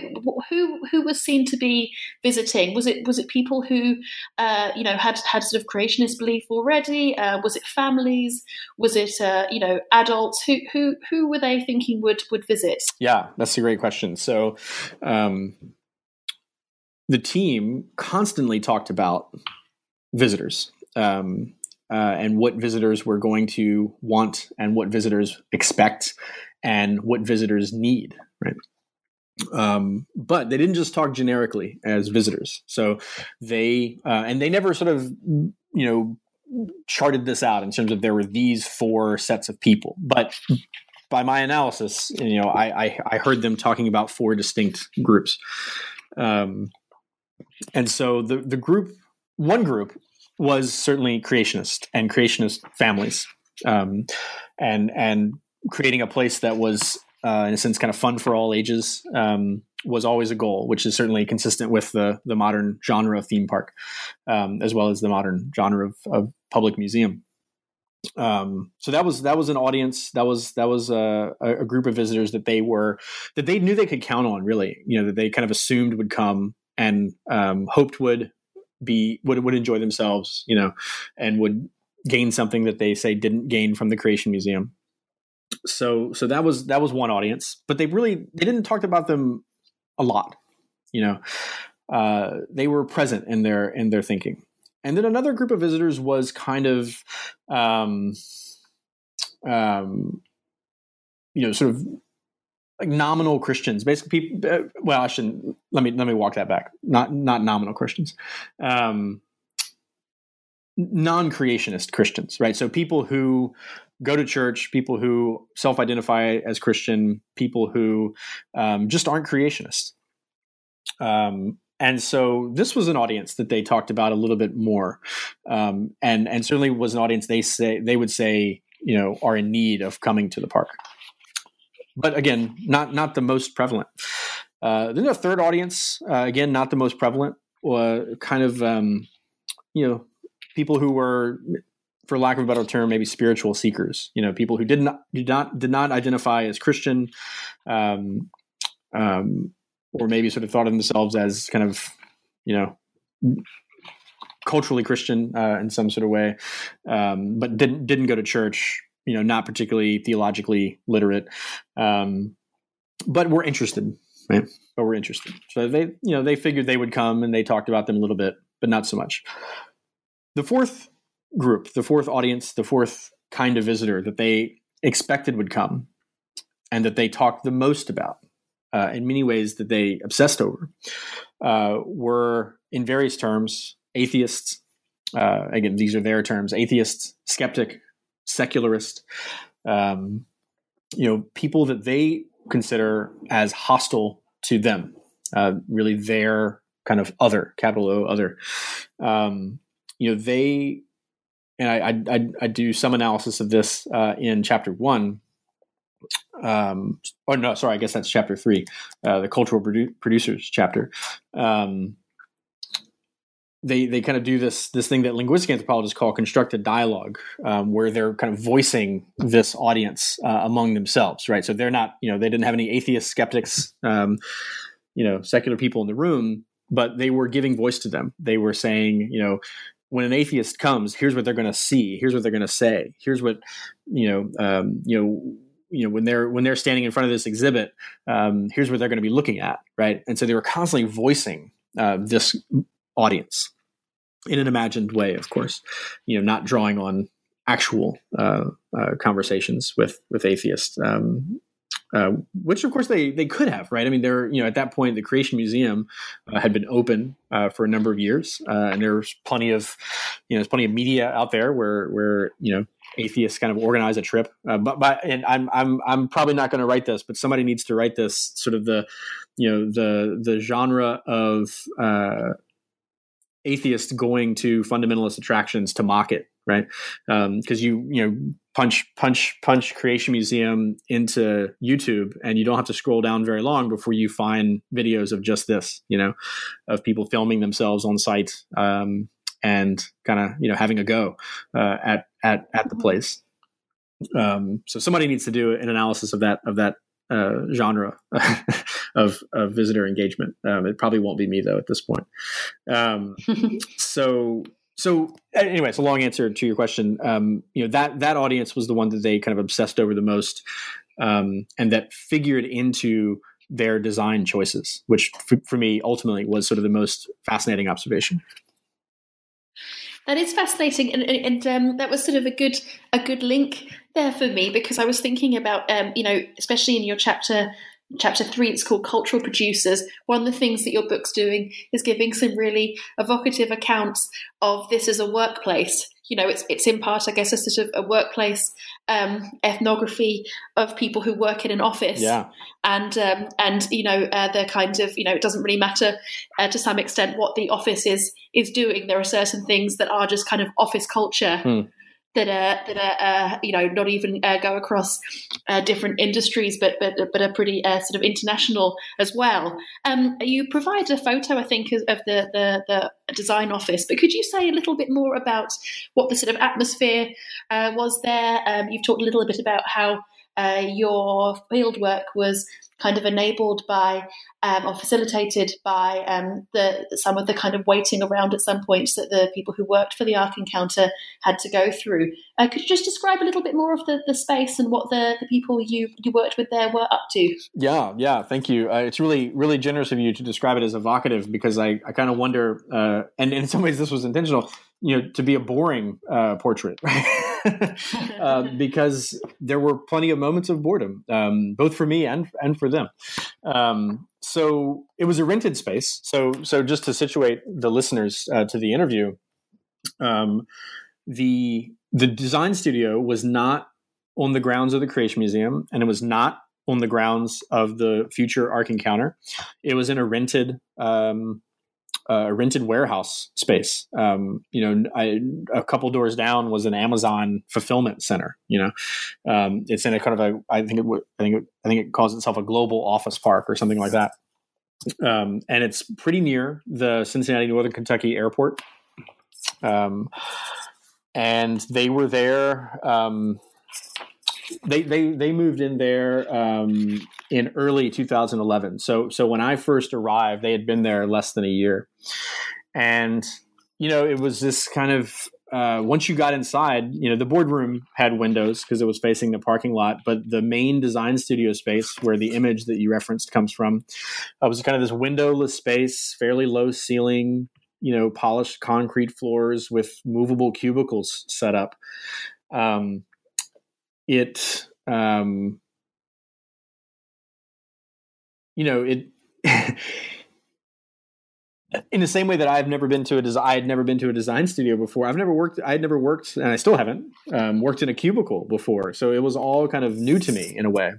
who who was seen to be visiting? Was it was it people who uh, you know had had sort of creationist belief already? Uh, was it families? Was it uh, you know adults? Who who who were they thinking would would visit? Yeah, that's a great question. So. Um, the team constantly talked about visitors um, uh, and what visitors were going to want and what visitors expect and what visitors need, right? Um, but they didn't just talk generically as visitors. So they uh, and they never sort of you know charted this out in terms of there were these four sets of people. But by my analysis, you know, I I, I heard them talking about four distinct groups. Um, and so the the group, one group, was certainly creationist and creationist families, um, and and creating a place that was uh, in a sense kind of fun for all ages um, was always a goal, which is certainly consistent with the the modern genre of theme park, um, as well as the modern genre of, of public museum. Um, so that was that was an audience that was that was a, a, group of visitors that they were that they knew they could count on really you know that they kind of assumed would come and um, hoped would be would would enjoy themselves, you know, and would gain something that they say didn't gain from the Creation Museum. So so that was that was one audience, but they really they didn't talk about them a lot, you know. Uh, they were present in their in their thinking. And then another group of visitors was kind of um, um, you know, sort of like nominal Christians, basically. People, uh, well, I shouldn't. Let me let me walk that back. Not not nominal Christians, um, non-creationist Christians, right? So people who go to church, people who self-identify as Christian, people who um, just aren't creationists. Um, and so this was an audience that they talked about a little bit more, um, and and certainly was an audience they say they would say you know are in need of coming to the park but again, not not the most prevalent. Uh, then a third audience, uh, again, not the most prevalent, uh, kind of um, you know people who were, for lack of a better term, maybe spiritual seekers. You know, people who did not did not did not identify as Christian, um, um, or maybe sort of thought of themselves as kind of you know culturally Christian uh, in some sort of way, um, but didn't didn't go to church you know not particularly theologically literate um, but we're interested. Right. But we're interested. So they you know they figured they would come and they talked about them a little bit but not so much the fourth group the fourth audience the fourth kind of visitor that they expected would come and that they talked the most about uh, in many ways that they obsessed over uh, were in various terms atheists uh, again these are their terms atheist skeptic secularist, um, you know, people that they consider as hostile to them, uh, really their kind of other, capital O other. Um, you know, they, and I, I, I, do some analysis of this uh, in chapter one. Um, or no, sorry, I guess that's chapter three, uh, the cultural produ- producers chapter. Um, they they kind of do this this thing that linguistic anthropologists call constructed dialogue, um, where they're kind of voicing this audience uh, among themselves, right? So they're not, you know, they didn't have any atheist skeptics, um, you know, secular people in the room, but they were giving voice to them. They were saying, you know, when an atheist comes, here's what they're going to see, here's what they're going to say, here's what, you know, um, you know you know when they're when they're standing in front of this exhibit um, here's what they're going to be looking at right? And so they were constantly voicing uh, this audience in an imagined way, of course, you know, not drawing on actual uh, uh, conversations with with atheists, um, uh, which of course they they could have, right? I mean, they're you know at that point the Creation Museum uh, had been open uh, for a number of years, uh, and there's plenty of you know there's plenty of media out there where where you know atheists kind of organize a trip. but but and I'm I'm I'm probably not going to write this, but somebody needs to write this sort of the you know the the genre of atheists going to fundamentalist attractions to mock it, right? Because um, you you know punch punch punch Creation Museum into YouTube, and you don't have to scroll down very long before you find videos of just this, you know, of people filming themselves on site um, and kind of you know having a go uh, at at at the mm-hmm. place. Um, so somebody needs to do an analysis of that of that uh, genre of, of visitor engagement. Um, it probably won't be me though at this point. Um, so so anyway, it's a long answer to your question. Um, you know that that audience was the one that they kind of obsessed over the most, um, and that figured into their design choices, which for, for me ultimately was sort of the most fascinating observation. That is fascinating, and, and um, that was sort of a good a good link there for me because I was thinking about um, you know especially in your chapter chapter three it's called cultural producers. One of the things that your book's doing is giving some really evocative accounts of this as a workplace. You know, it's it's in part, I guess, a sort of a workplace um, ethnography of people who work in an office, yeah, and um, and you know, uh, the kind of you know, it doesn't really matter uh, to some extent what the office is is doing. There are certain things that are just kind of office culture. Hmm that are that are uh, you know not even uh, go across uh, different industries, but but but are pretty uh, sort of international as well. Um, you provided a photo, I think, of the, the, the design office, but could you say a little bit more about what the sort of atmosphere uh, was there? Um, you've talked a little bit about how uh, your fieldwork was kind of enabled by um, or facilitated by um, the some of the kind of waiting around at some points that the people who worked for the Ark Encounter had to go through. Uh, could you just describe a little bit more of the, the space and what the, the people you, you worked with there were up to? Yeah, yeah, thank you. Uh, it's really really generous of you to describe it as evocative because I, I kind of wonder, uh, and in some ways this was intentional, you know, to be a boring uh, portrait, uh, because there were plenty of moments of boredom, um, both for me and and for them. Um, so it was a rented space. So so just to situate the listeners uh, to the interview, um, the the design studio was not on the grounds of the Creation Museum, and it was not on the grounds of the future Ark Encounter. It was in a rented um, a rented warehouse space. Um, you know, I, a couple doors down was an Amazon fulfillment center. You know, um, it's in a kind of a I think it I think it, I think it calls itself a global office park or something like that. Um, and it's pretty near the Cincinnati Northern Kentucky Airport. Um, and they were there. Um, they they they moved in there um, in early 2011. So so when I first arrived, they had been there less than a year, and you know it was this kind of uh, once you got inside, you know the boardroom had windows because it was facing the parking lot, but the main design studio space where the image that you referenced comes from uh, was kind of this windowless space, fairly low ceiling, you know, polished concrete floors with movable cubicles set up. Um, it um, you know it in the same way that I've never been to a design, I had never been to a design studio before. I've never worked. I had never worked, and I still haven't um, worked in a cubicle before. So it was all kind of new to me in a way.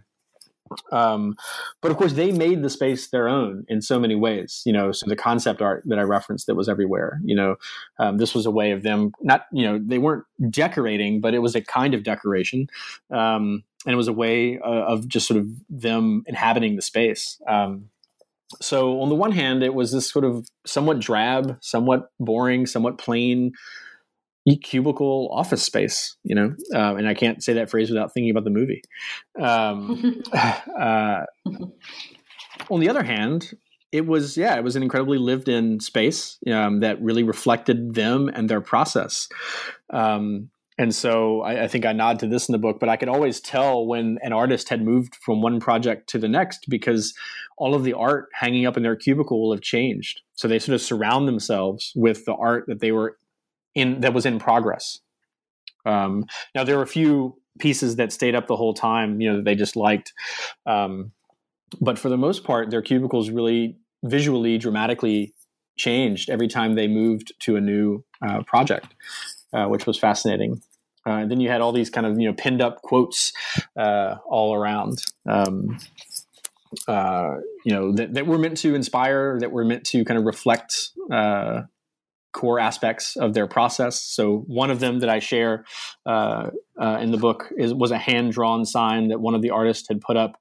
Um, but of course, they made the space their own in so many ways. You know, so the concept art that I referenced that was everywhere. You know, um, this was a way of them not. You know, they weren't decorating, but it was a kind of decoration, um, and it was a way uh, of just sort of them inhabiting the space. Um, so on the one hand, it was this sort of somewhat drab, somewhat boring, somewhat plain cubicle office space, you know, uh, and I can't say that phrase without thinking about the movie. Um, uh, on the other hand, it was yeah, it was an incredibly lived-in space um, that really reflected them and their process. Um, and so I, I, think I nod to this in the book, but I could always tell when an artist had moved from one project to the next because all of the art hanging up in their cubicle will have changed. So they sort of surround themselves with the art that they were in that was in progress. Um, now there were a few pieces that stayed up the whole time, you know, that they just liked. Um, but for the most part, their cubicles really visually, dramatically changed every time they moved to a new uh, project, uh, which was fascinating. Uh, and then you had all these kind of you know pinned up quotes uh, all around. Um, uh, you know that, that, were meant to inspire, that were meant to kind of reflect uh, core aspects of their process. So one of them that I share uh, uh, in the book is was a hand drawn sign that one of the artists had put up.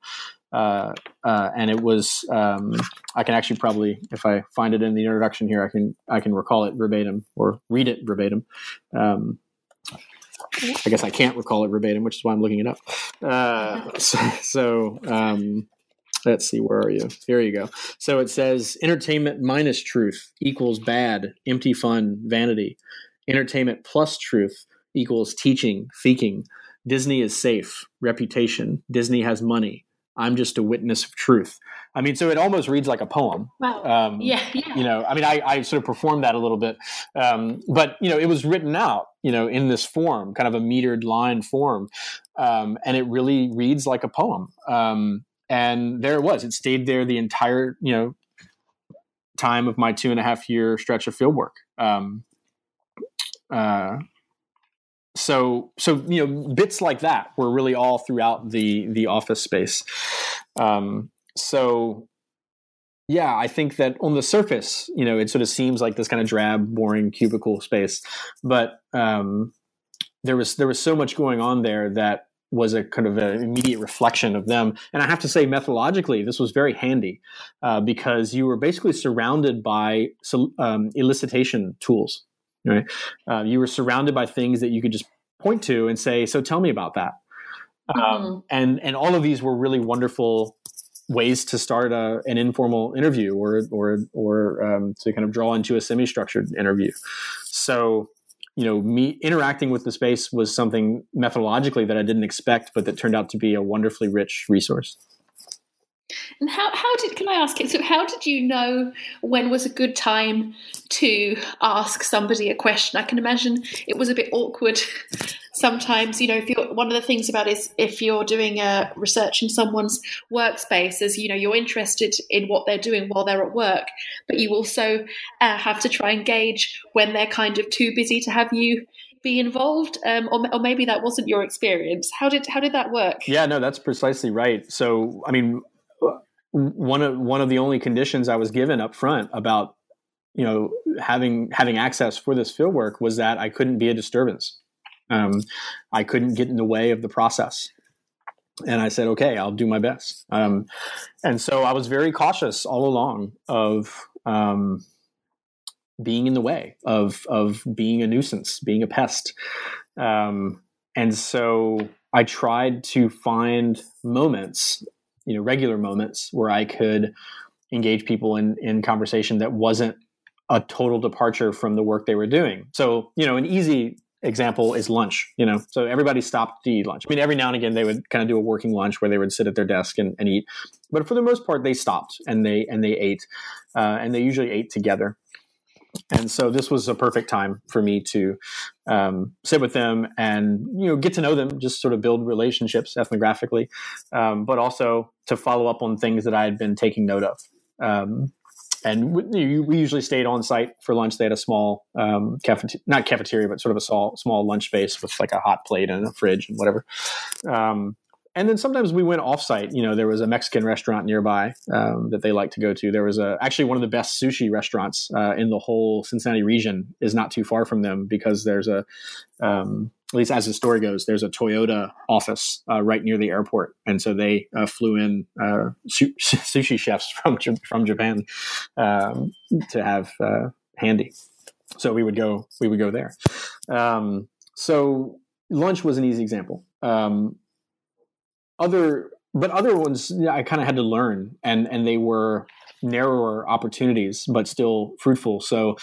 Uh, uh, and it was um, I can actually probably if I find it in the introduction here I can I can recall it verbatim or read it verbatim. Um, I guess I can't recall it verbatim, which is why I'm looking it up. Uh, so, so um, let's see, where are you? Here you go. So it says entertainment minus truth equals bad, empty fun, vanity. Entertainment plus truth equals teaching, thinking. Disney is safe, reputation. Disney has money. I'm just a witness of truth. I mean, so it almost reads like a poem. Wow. Um, yeah, yeah. You know, I mean, I, I sort of performed that a little bit, um, but you know, it was written out, you know, in this form, kind of a metered line form, um, and it really reads like a poem. Um, and there it was. It stayed there the entire, you know, time of my two and a half year stretch of fieldwork. Um, uh, so so you know bits like that were really all throughout the the office space. Um, so yeah i think that on the surface you know it sort of seems like this kind of drab boring cubicle space but um, there was there was so much going on there that was a kind of an immediate reflection of them. And i have to say methodologically this was very handy uh, because you were basically surrounded by um, elicitation tools right. Uh, you were surrounded by things that you could just point to and say so tell me about that. Um, mm-hmm. um, and and all of these were really wonderful ways to start a, an informal interview or or or um, to kind of draw into a semi-structured interview. So you know me interacting with the space was something methodologically that i didn't expect but that turned out to be a wonderfully rich resource and how, how did can I ask it? So how did you know when was a good time to ask somebody a question? I can imagine it was a bit awkward sometimes. You know, if you're one of the things about is if you're doing a research in someone's workspace, as you know, you're interested in what they're doing while they're at work, but you also uh, have to try and gauge when they're kind of too busy to have you be involved um, or, or, maybe that wasn't your experience how did how did that work yeah no that's precisely right so i mean one of one of the only conditions I was given up front about you know having having access for this field work was that I couldn't be a disturbance. Um, I couldn't get in the way of the process. And I said, okay, I'll do my best. Um, and so I was very cautious all along of um, being in the way, of of being a nuisance, being a pest. Um, and so I tried to find moments you know regular moments where I could engage people in in conversation that wasn't a total departure from the work they were doing. So, you know, an easy example is lunch, you know. So everybody stopped to eat lunch. I mean, every now and again they would kind of do a working lunch where they would sit at their desk and, and eat. But for the most part, they stopped and they and they ate. Uh, and they usually ate together and so this was a perfect time for me to um, sit with them and you know get to know them just sort of build relationships ethnographically um, but also to follow up on things that i had been taking note of. Um, and we, we, usually stayed on site for lunch. They had a small um, cafeteria not cafeteria but sort of a small, small lunch space with like a hot plate and a fridge and whatever. Um, and then sometimes we went offsite. You know, there was a Mexican restaurant nearby um, that they like to go to. There was a actually one of the best sushi restaurants uh, in the whole Cincinnati region is not too far from them because there's a um, at least as the story goes, there's a Toyota office uh, right near the airport, and so they uh, flew in uh, su- sushi chefs from from Japan um, to have uh, handy. So we would go we would go there. Um, so lunch was an easy example. Um, other but other ones I kind of had to learn, and and they were narrower opportunities, but still fruitful. So,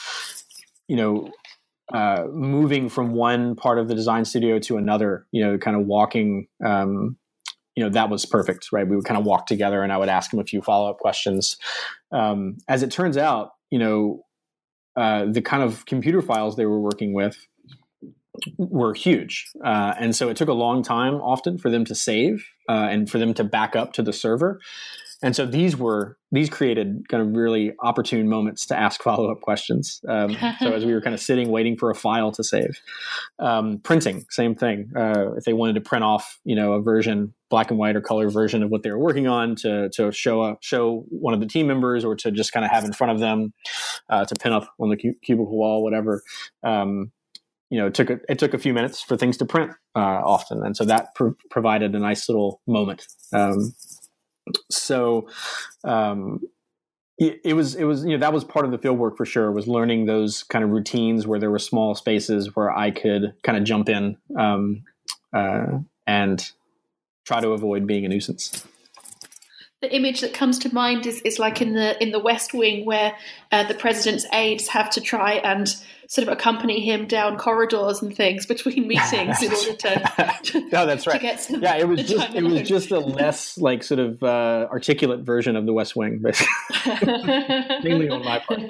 you know, uh, moving from one part of the design studio to another, you know, kind of walking, um, you know, that was perfect, right? We would kind of walk together, and I would ask him a few follow up questions. Um, as it turns out, you know, uh, the kind of computer files they were working with were huge. Uh, and so it took a long time often for them to save uh, and for them to back up to the server. And so these were these created kind of really opportune moments to ask follow up questions. Um, so as we were kind of sitting waiting for a file to save, um, printing same thing. Uh, if they wanted to print off you know a version black and white or color version of what they were working on to to show a, show one of the team members or to just kind of have in front of them uh, to pin up on the cubicle wall, whatever. Um, you know, it took a, it took a few minutes for things to print uh, often, and so that pr- provided a nice little moment. Um, so um, it, it, was it was you know that was part of the field work for sure was learning those kind of routines where there were small spaces where I could kind of jump in um, uh, and try to avoid being a nuisance. The image that comes to mind is, is like in the in the West Wing, where uh, the president's aides have to try and sort of accompany him down corridors and things between meetings in order to. no, that's right. Yeah, it was just it was just a less like sort of uh, articulate version of the West Wing, basically. Mainly on my part. Did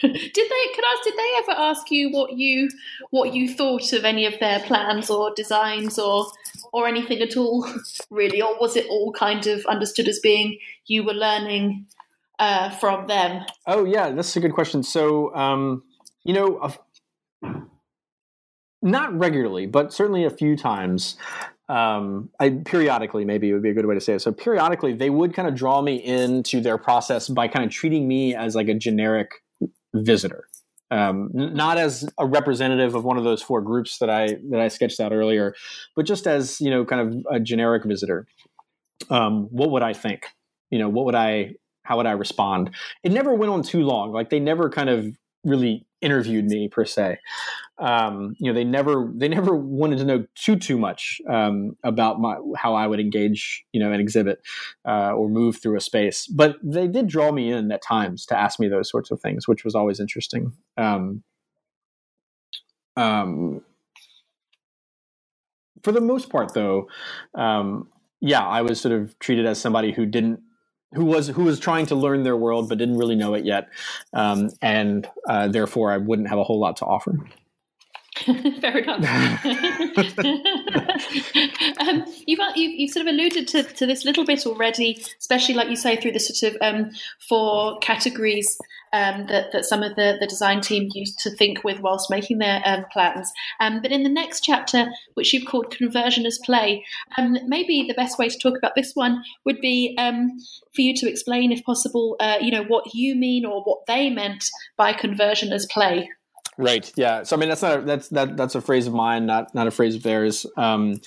they? Could I? Did they ever ask you what you what you thought of any of their plans or designs or or anything at all, really, or was it all kind of understood as being you were learning uh, from them? Oh yeah, that's a good question. So um, you know, not regularly, but certainly a few times. Um, I periodically maybe would be a good way to say it. So periodically, they would kind of draw me into their process by kind of treating me as like a generic visitor um, not as a representative of one of those four groups that I that I sketched out earlier, but just as you know, kind of a generic visitor. Um, what would I think? You know, what would I? How would I respond? It never went on too long. Like they never kind of really interviewed me per se. Um, you know, they never they never wanted to know too too much um, about my how I would engage, you know, an exhibit uh, or move through a space. But they did draw me in at times to ask me those sorts of things, which was always interesting. Um, um, for the most part, though, um, yeah, I was sort of treated as somebody who didn't who was who was trying to learn their world but didn't really know it yet, um, and uh, therefore I wouldn't have a whole lot to offer. Fair enough. um, you've, you've, you've sort of alluded to, to this little bit already, especially like you say through the sort of um, four categories um, that, that some of the, the design team used to think with whilst making their um, plans. Um, but in the next chapter, which you've called conversion as play, um, maybe the best way to talk about this one would be for you to explain, if possible, uh, you know what you mean or what they meant by conversion as play. Right. Yeah. So I mean, that's not a, that's that that's a phrase of mine, not not a phrase of theirs. Um,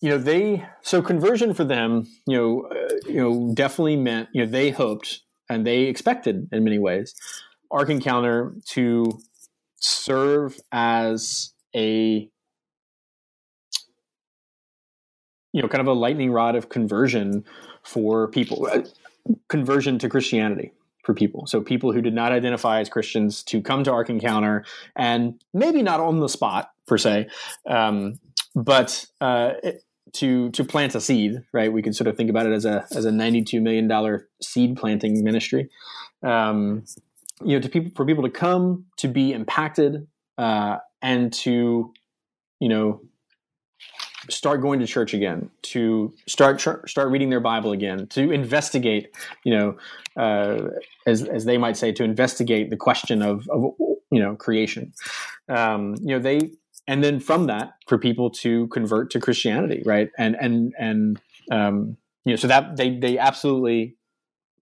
you know, they so conversion for them, you know, uh, you know, definitely meant you know they hoped and they expected in many ways Ark Encounter to serve as a you know kind of a lightning rod of conversion for people, uh, conversion to Christianity for people. So people who did not identify as Christians to come to Ark Encounter and maybe not on the spot per se, um, but uh, to to plant a seed. Right, we can sort of think about it as a as a ninety two million dollar seed planting ministry. Um, you know, to people for people to come to be impacted uh, and to you know start going to church again, to start start reading their Bible again, to investigate, you know, uh, as as they might say, to investigate the question of, of you know creation. Um, you know, they and then from that for people to convert to Christianity, right? And and and um, you know, so that they they absolutely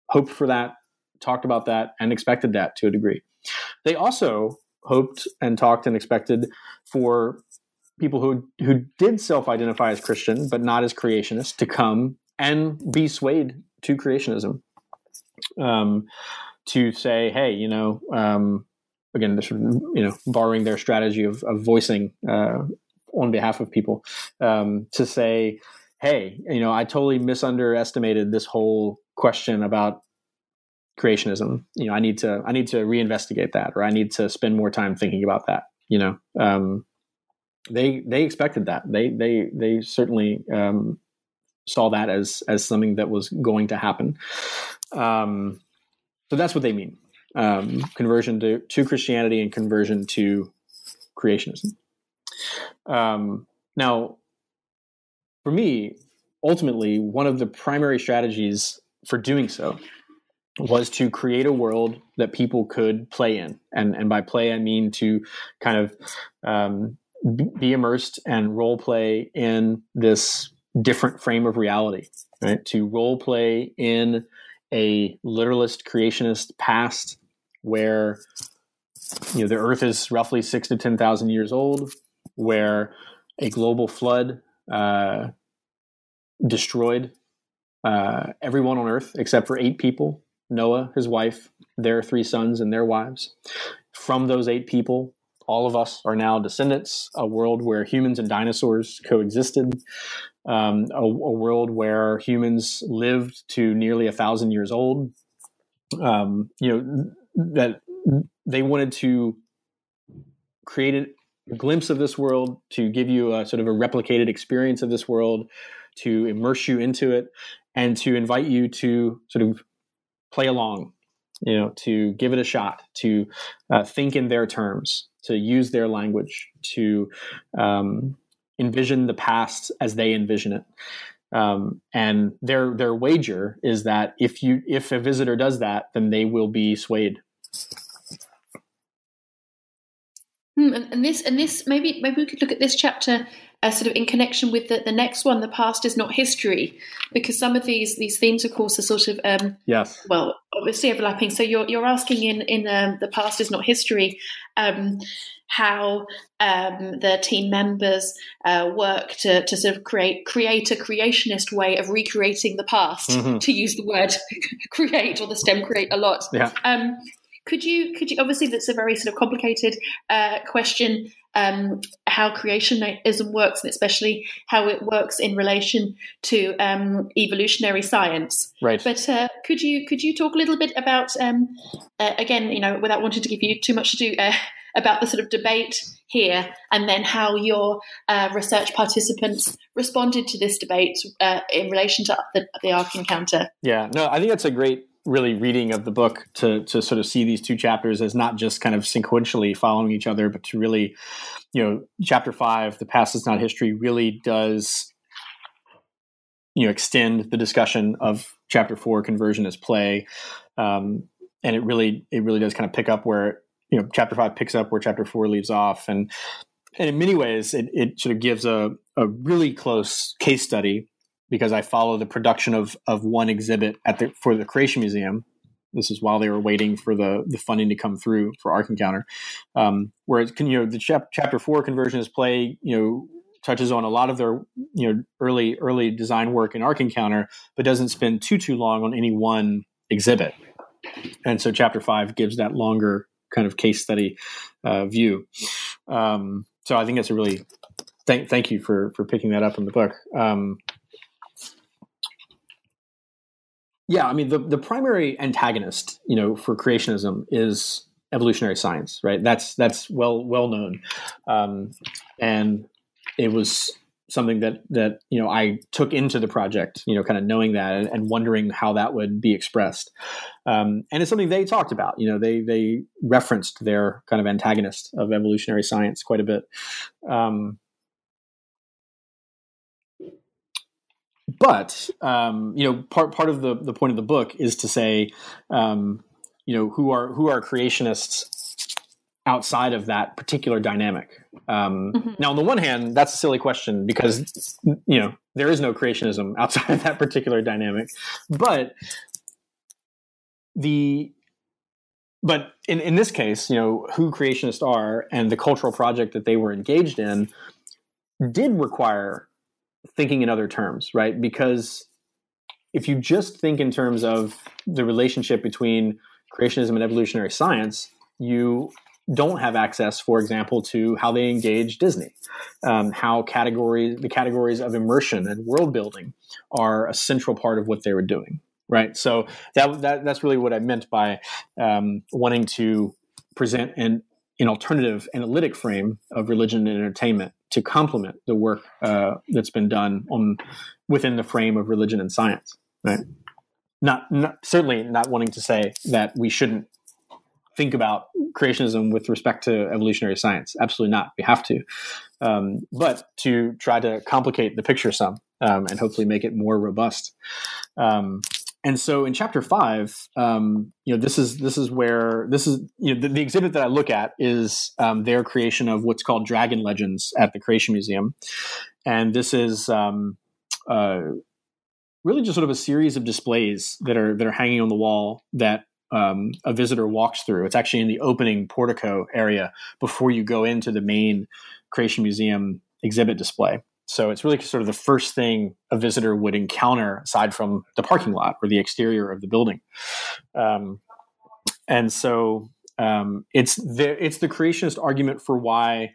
hoped for that, talked about that, and expected that to a degree. They also hoped and talked and expected for people who who did self-identify as Christian but not as creationist to come and be swayed to creationism. Um, to say, hey, you know, um, again, of, you know, borrowing their strategy of, of voicing uh, on behalf of people, um, to say, hey, you know, I totally misunderestimated this whole question about creationism. You know, I need to I need to reinvestigate that, or I need to spend more time thinking about that. You know, um, they they expected that. They they they certainly um, saw that as as something that was going to happen. Um, so that's what they mean: um, conversion to to Christianity and conversion to creationism. Um, now, for me, ultimately, one of the primary strategies for doing so was to create a world that people could play in, and and by play I mean to kind of um, be immersed and role play in this different frame of reality, right? To role play in a literalist creationist past where you know the earth is roughly six to ten thousand years old, where a global flood uh, destroyed uh, everyone on earth except for eight people Noah, his wife, their three sons, and their wives. From those eight people, all of us are now descendants, a world where humans and dinosaurs coexisted, um, a, a, world where humans lived to nearly a thousand years old. Um, you know that they wanted to create a glimpse of this world to give you a sort of a replicated experience of this world, to immerse you into it, and to invite you to sort of play along. You know, to give it a shot, to uh, think in their terms, to use their language, to um, envision the past as they envision it. Um, and their their wager is that if you if a visitor does that, then they will be swayed. Hmm, and, and, this and this maybe maybe we could look at this chapter uh, sort of in connection with the, the next one. The past is not history, because some of these these themes, of course, are sort of um, yes, well, obviously overlapping. So you're you're asking in in um, the past is not history. Um, how um, the team members uh, work to, to sort of create create a creationist way of recreating the past. Mm-hmm. To use the word create or the stem create a lot. Yeah. Um, could you could you obviously that's a very sort of complicated uh, question um, how creationism works and especially how it works in relation to um, evolutionary science. Right. But uh, could you could you talk a little bit about um, uh, again you know without wanting to give you too much to do uh, about the sort of debate here and then how your uh, research participants responded to this debate uh, in relation to the, the Ark encounter. Yeah, no, I think that's a great really reading of the book to to sort of see these two chapters as not just kind of sequentially following each other, but to really, you know, chapter five, the past is not history, really does you know extend the discussion of chapter four, conversion as play, um, and it really it really does kind of pick up where you know chapter five picks up where chapter four leaves off, and and in many ways it, it sort of gives a a really close case study because I follow the production of of one exhibit at the for the Creation Museum. This is while they were waiting for the the funding to come through for Ark Encounter. Um, whereas you know the chap, chapter four conversion is play you know touches on a lot of their you know early early design work in Ark Encounter, but doesn't spend too too long on any one exhibit. And so chapter five gives that longer kind of case study uh, view. Um, so I think that's a really thank thank you for for picking that up in the book. Um, yeah, I mean the the primary antagonist, you know, for creationism is evolutionary science, right? That's that's well well known, um, and it was something that that you know I took into the project, you know, kind of knowing that and, and wondering how that would be expressed, um, and it's something they talked about. You know, they they referenced their kind of antagonist of evolutionary science quite a bit. Um, but um, you know, part part of the the point of the book is to say, um, you know, who are who are creationists outside of that particular dynamic. Um, mm-hmm. Now, on the one hand, that's a silly question because you know there is no creationism outside of that particular dynamic, but the but in, in this case, you know, who creationists are and the cultural project that they were engaged in did require thinking in other terms, right? Because if you just think in terms of the relationship between creationism and evolutionary science, you don't have access, for example, to how they engage Disney, um, how categories, the categories of immersion and world building are a central part of what they were doing, right? So that, that that's really what I meant by um, wanting to present an, an alternative analytic frame of religion and entertainment to complement the work uh, that's been done on within the frame of religion and science. Right? Not, not certainly not wanting to say that we shouldn't think about creationism with respect to evolutionary science. Absolutely not. We have to, um, but to try to complicate the picture some um, and hopefully make it more robust. Um, and so in chapter five, um, you know, this is this is where this is you know the, the exhibit that I look at is um, their creation of what's called Dragon Legends at the Creation Museum, and this is um, uh, really just sort of a series of displays that are that are hanging on the wall that um, a visitor walks through. It's actually in the opening portico area before you go into the main Creation Museum exhibit display. So it's really sort of the first thing a visitor would encounter aside from the parking lot or the exterior of the building. Um, and so um, it's the it's the creationist argument for why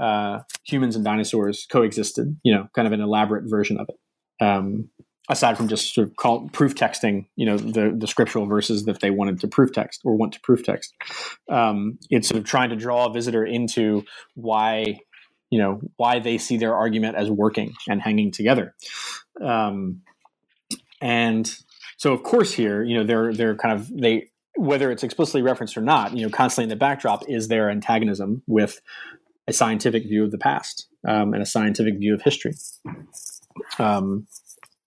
uh, humans and dinosaurs coexisted. You know, kind of an elaborate version of it. Um, aside from just sort of call, proof texting, you know, the the scriptural verses that they wanted to proof text or want to proof text. Um, it's sort of trying to draw a visitor into why you know why they see their argument as working and hanging together. Um, and so of course here you know they're they're kind of they whether it's explicitly referenced or not you know constantly in the backdrop is their antagonism with a scientific view of the past um, and a scientific view of history. Um,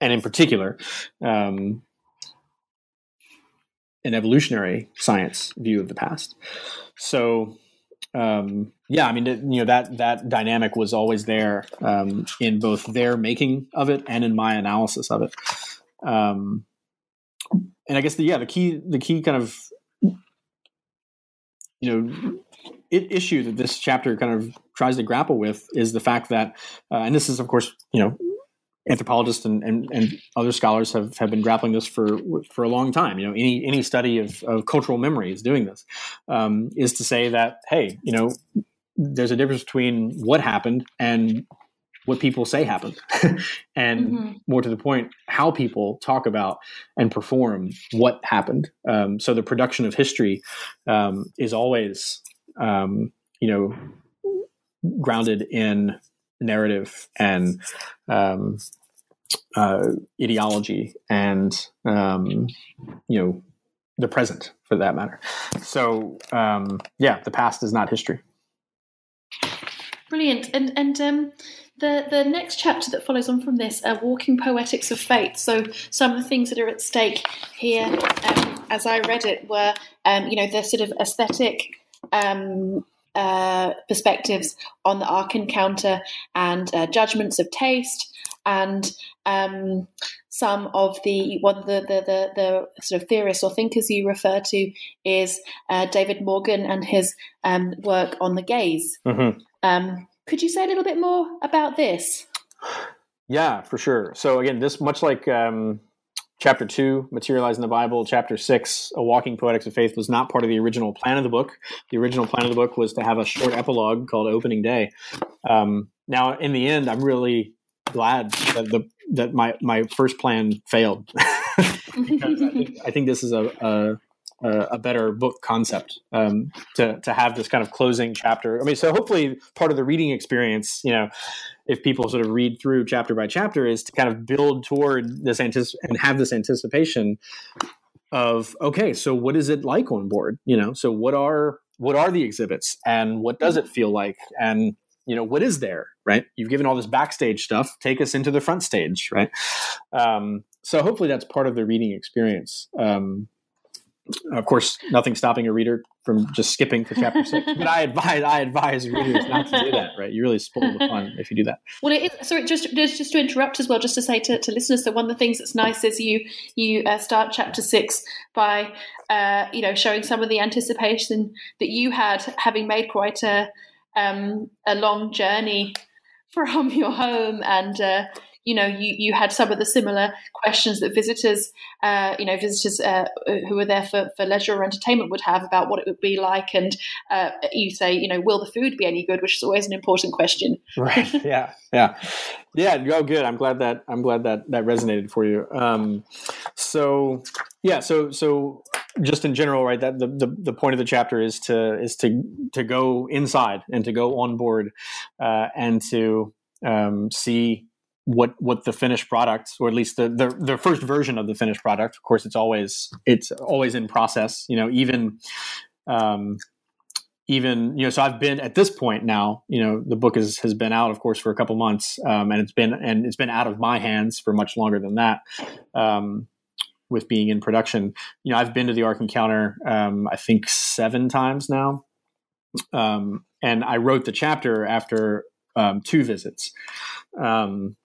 and in particular um, an evolutionary science view of the past. So um, yeah, I mean, you know that that dynamic was always there um, in both their making of it and in my analysis of it. Um, and I guess the yeah the key the key kind of you know it, issue that this chapter kind of tries to grapple with is the fact that, uh, and this is of course you know anthropologists and, and, and, other scholars have, have been grappling this for for a long time. You know, any any study of, of cultural memory is doing this. Um, is to say that hey, you know, there's a difference between what happened and what people say happened, and mm-hmm. more to the point, how people talk about and perform what happened. Um, so the production of history um, is always, um, you know, grounded in narrative and um, uh, ideology and um, you know the present for that matter. So um, yeah, the past is not history. Brilliant, and and um, the the next chapter that follows on from this, uh, walking poetics of faith. So some of the things that are at stake here, um, as I read it, were um, you know the sort of aesthetic. Um, uh, perspectives on the Ark Encounter and uh, judgments of taste, and um, some of the one the, the, the the sort of theorists or thinkers you refer to is uh, David Morgan and his um, work on the gaze. Mm-hmm. Um, could you say a little bit more about this? Yeah, for sure. So again, this much like um, chapter two, materializing the Bible, chapter six, a walking poetics of faith, was not part of the original plan of the book. The original plan of the book was to have a short epilogue called Opening Day. Um, now, in the end, I'm really glad that the that my my first plan failed I think, I think this is a, a a, better book concept um, to to have this kind of closing chapter. I mean, so hopefully part of the reading experience, you know, if people sort of read through chapter by chapter, is to kind of build toward this anticip- and have this anticipation of okay, so what is it like on board? You know, so what are what are the exhibits and what does it feel like? And you know what is there right? You've given all this backstage stuff. Take us into the front stage right? Um, so hopefully that's part of the reading experience. Um, of course, nothing stopping a reader from just skipping to chapter six. But I advise I advise readers not to do that. Right, you really spoil the fun if you do that. Well, it is, sorry, just just to interrupt as well, just to say to, to listeners. So one of the things that's nice is you you uh, start chapter six by uh, you know showing some of the anticipation that you had, having made quite a um, a long journey from your home and. Uh, you know, you, you had some of the similar questions that visitors, uh, you know, visitors uh, who were there for, for leisure or entertainment would have about what it would be like. And uh, you say, you know, will the food be any good? Which is always an important question. Right. Yeah. Yeah. Yeah. Oh, good. I'm glad that I'm glad that that resonated for you. Um, so yeah. So so just in general, right? That the, the, the point of the chapter is to is to to go inside and to go on board uh, and to um, see what what the finished product or at least the, the the first version of the finished product. Of course it's always it's always in process you know even um even you know so i've been at this point now you know the book is, has been out of course for a couple months um, and it's been and it's been out of my hands for much longer than that um, with being in production. You know i've been to the ark encounter um, i think seven times now um, and i wrote the chapter after um, two visits um,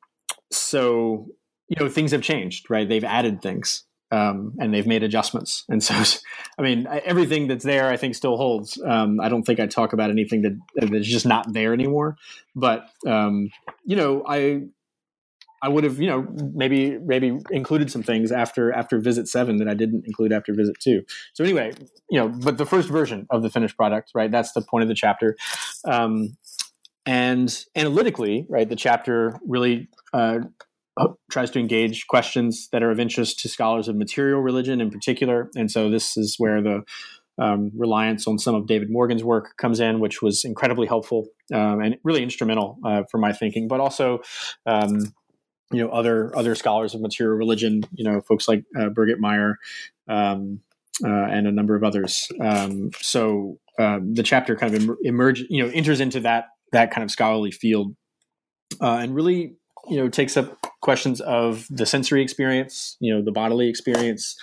so you know things have changed right? They've added things um, and they've made adjustments. And so i mean everything that's there i think still holds. Um, i don't think i talk about anything that that's just not there anymore. But um, you know i i would have you know maybe maybe included some things after after visit seven that i didn't include after visit two. So anyway you know but the first version of the finished product right? That's the point of the chapter. Um, and analytically, right, the chapter really uh, tries to engage questions that are of interest to scholars of material religion in particular. And so this is where the um, reliance on some of David Morgan's work comes in, which was incredibly helpful um, and really instrumental uh, for my thinking, but also. Um, you know, other other scholars of material religion, you know, folks like uh, Birgit Meyer, um, uh, and a number of others. Um, so um, the chapter kind of emerge, you know, enters into that that kind of scholarly field, uh, and really, you know, takes up questions of the sensory experience, you know, the bodily experience.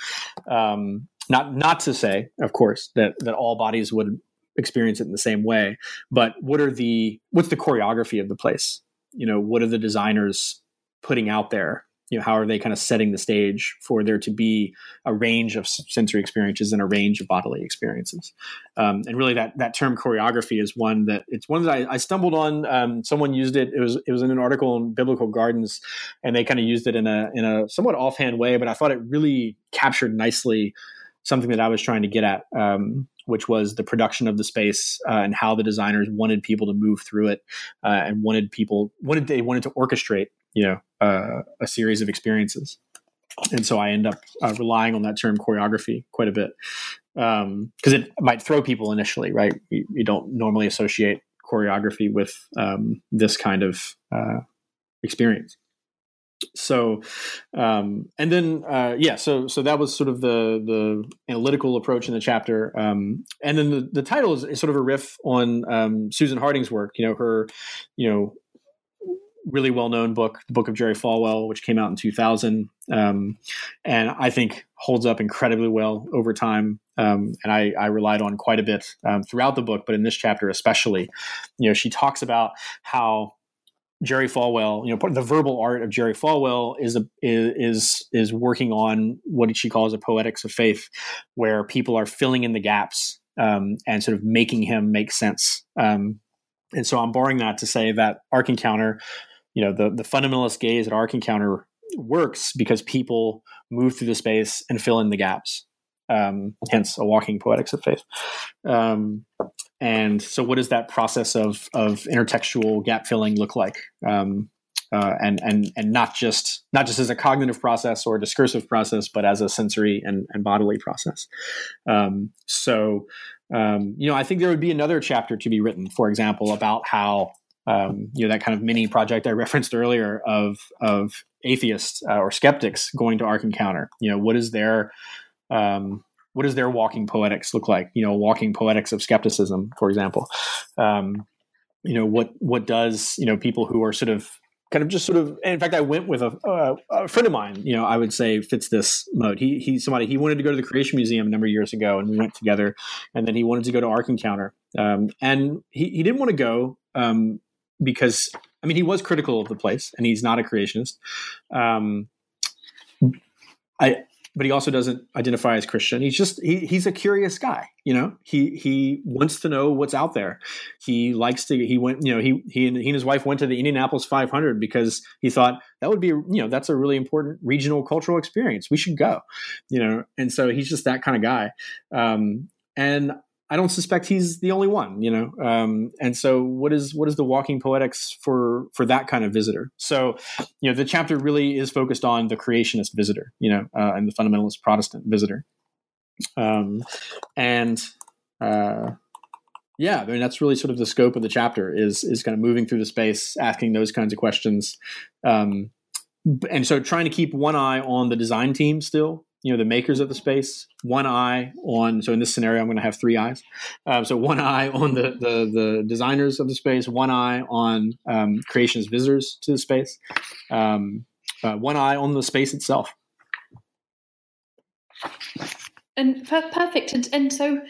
Um, not not to say, of course, that that all bodies would experience it in the same way, but what are the what's the choreography of the place? You know, what are the designers putting out there you know how are they kind of setting the stage for there to be a range of sensory experiences and a range of bodily experiences. Um, and really that that term choreography is one that it's one that I, I stumbled on um, someone used it it was it was in an article in biblical gardens and they kind of used it in a in a somewhat offhand way but i thought it really captured nicely something that i was trying to get at um, which was the production of the space uh, and how the designers wanted people to move through it uh, and wanted people wanted they wanted to orchestrate you know uh, a series of experiences. And so i end up uh, relying on that term choreography quite a bit because um, it might throw people initially right? You, don't normally associate choreography with um, this kind of uh, experience. So um, and then uh, yeah so so that was sort of the the analytical approach in the chapter um, and then the, the title is, is, sort of a riff on um, susan harding's work you know her you know really well known book, the Book of Jerry Falwell, which came out in 2000, um, and I think holds up incredibly well over time. Um, and I, I, relied on quite a bit um, throughout the book, but in this chapter especially. You know, she talks about how Jerry Falwell, you know, the verbal art of Jerry Falwell is a, is is working on what she calls a poetics of faith, where people are filling in the gaps um, and sort of making him make sense. Um, and so I'm borrowing that to say that Ark Encounter you know the the fundamentalist gaze at Ark Encounter works because people move through the space and fill in the gaps. Um, hence, a walking poetics of faith. Um, and so, what does that process of of intertextual gap filling look like? Um, uh, and and and not just not just as a cognitive process or a discursive process, but as a sensory and, and bodily process. Um, so, um, you know, I think there would be another chapter to be written, for example, about how um, you know that kind of mini project I referenced earlier of of atheists uh, or skeptics going to Ark Encounter. You know, what is their um, what does their walking poetics look like? You know, walking poetics of skepticism, for example. Um, you know, what what does you know people who are sort of kind of just sort of in fact i went with a, uh, a, friend of mine you know i would say fits this mode he he somebody he wanted to go to the creation museum a number of years ago and we went together and then he wanted to go to ark encounter um, and he, he didn't want to go um, because I mean he was critical of the place, and he's not a creationist. Um, I but he also doesn't identify as Christian. He's just he, he's a curious guy, you know. He he wants to know what's out there. He likes to. He went, you know. He he and, he and his wife went to the Indianapolis 500 because he thought that would be, you know, that's a really important regional cultural experience. We should go, you know. And so he's just that kind of guy. Um, and I don't suspect he's the only one, you know. Um, and so, what is what is the walking poetics for for that kind of visitor? So, you know, the chapter really is focused on the creationist visitor, you know, uh, and the fundamentalist Protestant visitor. Um, and uh, yeah, I mean that's really sort of the scope of the chapter is is kind of moving through the space, asking those kinds of questions. Um, and so, trying to keep one eye on the design team still, you know the makers of the space one eye on so in this scenario i'm going to have three eyes. Um, so one eye on the, the, the designers of the space one eye on um, creationist visitors to the space um, uh, one eye on the space itself. And perfect. And, and so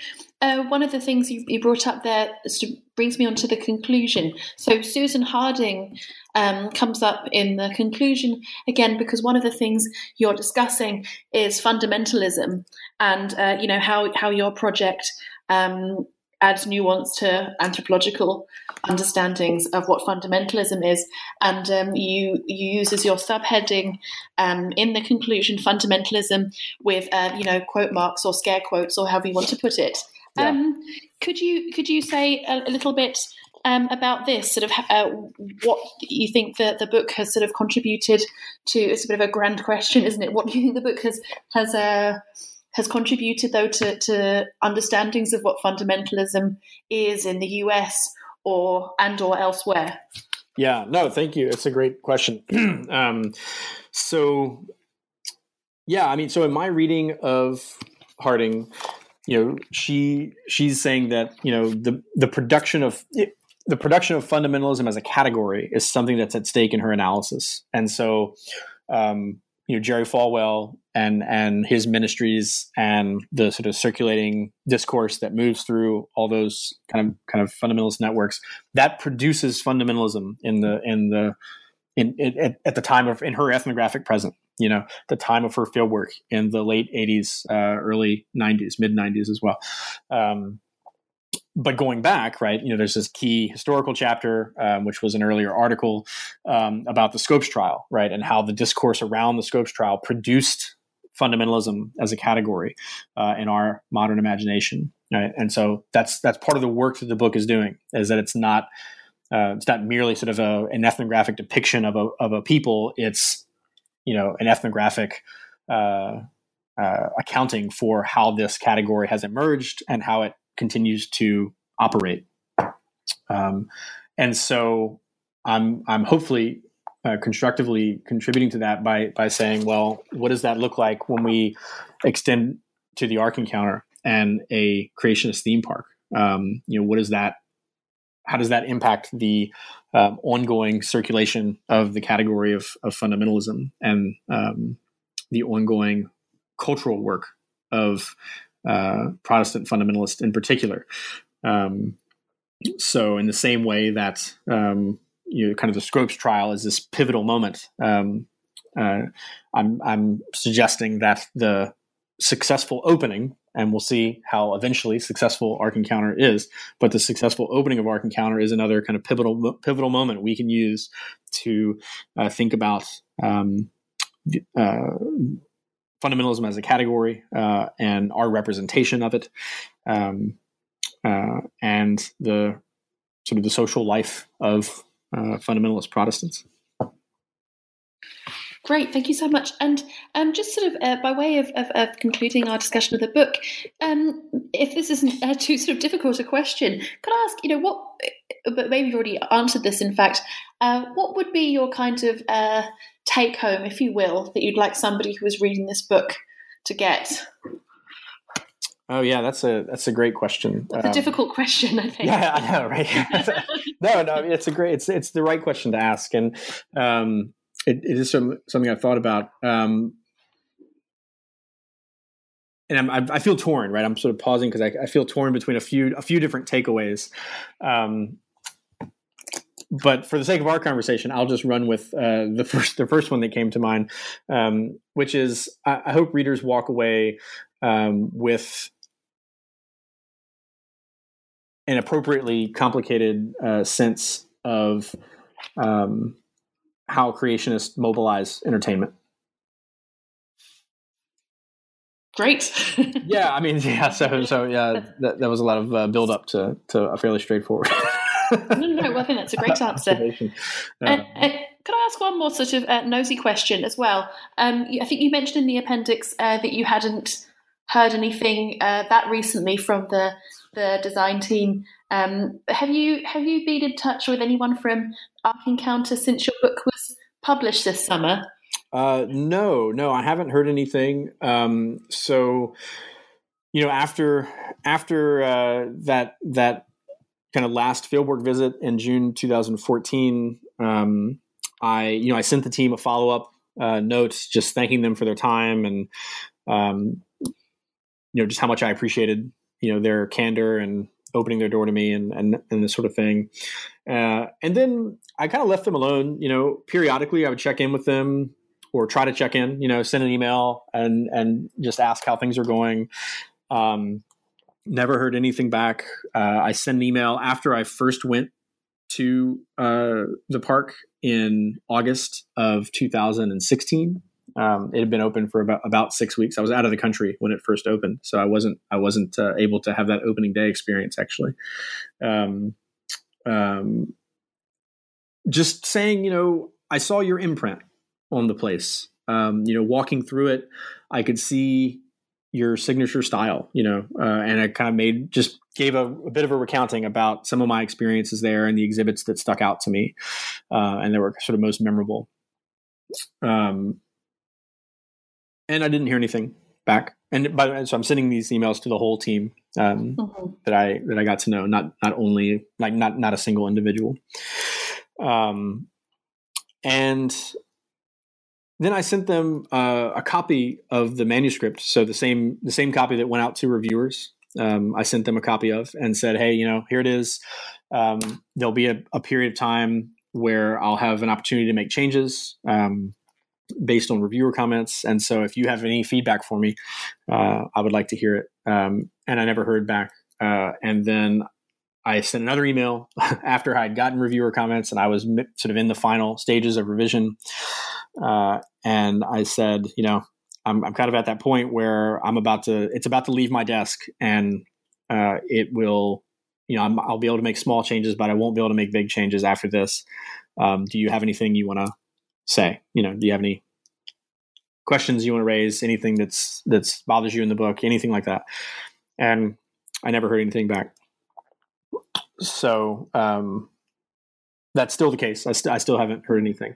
uh, one of the things you, you brought up there sort of brings me on to the conclusion. So Susan Harding um, comes up in the conclusion again because one of the things you're discussing is fundamentalism and uh, you know how how your project um, adds nuance to anthropological understandings of what fundamentalism is, and um, you you use as your subheading um, in the conclusion fundamentalism with uh, you know quote marks or scare quotes or however you want to put it. Yeah. Um, could you could you say a, a, little bit um, about this? Sort of uh, what you think that the book has sort of contributed to? It's a bit of a grand question, isn't it? What do you think the book has has uh, has contributed though to, to understandings of what fundamentalism is in the US or and or elsewhere? Yeah, no, thank you. It's a great question. um, so, yeah, I mean, so in my reading of Harding, you know, she she's saying that you know the the production of the production of fundamentalism as a category is something that's at stake in her analysis, and so. Um, you know Jerry Falwell and and his ministries and the sort of circulating discourse that moves through all those kind of kind of fundamentalist networks that produces fundamentalism in the in the in, in at the time of in her ethnographic present you know the time of her fieldwork in the late 80s uh, early 90s mid 90s as well um, but going back, right, you know, there's this key historical chapter, um, which was an earlier article um, about the Scopes trial, right, and how the discourse around the Scopes trial produced fundamentalism as a category uh, in our modern imagination, right? And so that's that's part of the work that the book is doing is that it's not uh, it's not merely sort of a, an ethnographic depiction of a of a people. It's you know an ethnographic. Uh, uh, accounting for how this category has emerged and how it continues to operate. Um, and so I'm I'm hopefully uh, constructively contributing to that by by saying, well, what does that look like when we extend to the Ark Encounter and a creationist theme park? Um, you know, what is that? How does that impact the um, ongoing circulation of the category of, of fundamentalism and um, the ongoing cultural work of uh, Protestant fundamentalists in particular. Um, so, in the same way that um, you know, kind of the Scopes trial is this pivotal moment, um, uh, I'm, I'm suggesting that the successful opening, and we'll see how eventually successful Ark Encounter is, but the successful opening of Ark Encounter is another kind of pivotal pivotal moment we can use to uh, think about um, uh, fundamentalism as a category uh, and our representation of it, um, uh, and the sort of the social life of uh, fundamentalist Protestants. Great, thank you so much. And um, just sort of uh, by way of, of, of, concluding our discussion of the book, um, if this isn't uh, too sort of difficult a question, could I ask, you know, what, but maybe you've already answered this, in fact, uh, what would be your kind of uh, take home, if you will, that you'd like somebody who is reading this book to get? Oh yeah, that's a that's a great question. It's um, a difficult question, I think. Yeah, I know, right? no, no, it's a great, it's it's the right question to ask, and um, it, it is something I've thought about. Um, and I'm, I feel torn, right? I'm sort of pausing because I, I, feel torn between a few a few different takeaways. Um, but for the sake of our conversation, I'll just run with uh, the first the first one that came to mind, um, which is I, I, hope readers walk away um, with an appropriately complicated uh, sense of um, how creationists mobilize entertainment. Great. yeah, I mean, yeah. So, so yeah, that, that was a lot of uh, build up to to a fairly straightforward. no, no, well, I think that's a great answer. Uh, uh, could I ask one more sort of uh, nosy question as well? Um, I think you mentioned in the appendix uh, that you hadn't heard anything uh, that recently from the the design team. Um, have you have you been in touch with anyone from Ark Encounter since your book was published this summer? Uh, no, no, I haven't heard anything. Um, so, you know, after after uh, that that kind of last fieldwork visit in June 2014, um, I you know I sent the team a follow up uh, note just thanking them for their time and um, you know just how much I appreciated you know their candor and opening their door to me and and, and this sort of thing. Uh, and then I kind of left them alone. You know, periodically I would check in with them or try to check in. You know, send an email and and just ask how things are going. Um, never heard anything back. Uh, I sent an email after I first went to uh, the park in August of 2016. Um, it had been open for about about six weeks. I was out of the country when it first opened, so I wasn't I wasn't uh, able to have that opening day experience actually. Um, um, just saying, you know, I saw your imprint on the place. Um, you know, walking through it, I could see your signature style, you know, uh, and I kind of made just gave a, a, bit of a recounting about some of my experiences there and the exhibits that stuck out to me, uh, and they were sort of most memorable. Um, and I didn't hear anything back, and but so I'm sending these emails to the whole team um, mm-hmm. that I that I got to know, not not only like not not a single individual. Um, and then I sent them uh, a copy of the manuscript, so the same the same copy that went out to reviewers. Um, I sent them a copy of and said, "Hey, you know, here it is. Um, there'll be a, a, period of time where I'll have an opportunity to make changes um, based on reviewer comments. And so, if you have any feedback for me, uh, I would like to hear it." Um, and I never heard back. Uh, and then I sent another email after I had gotten reviewer comments and I was sort of in the final stages of revision. Uh, and I said, you know, I'm, I'm kind of at that point where I'm about to, it's about to leave my desk and uh, it will, you know, i will be able to make small changes, but I won't be able to make big changes after this. Um, do you have anything you want to say? You know, do you have any questions you want to raise? Anything that's that's bothers you in the book? Anything like that? And I never heard anything back. So um, that's still the case. I, st- I, still haven't heard anything.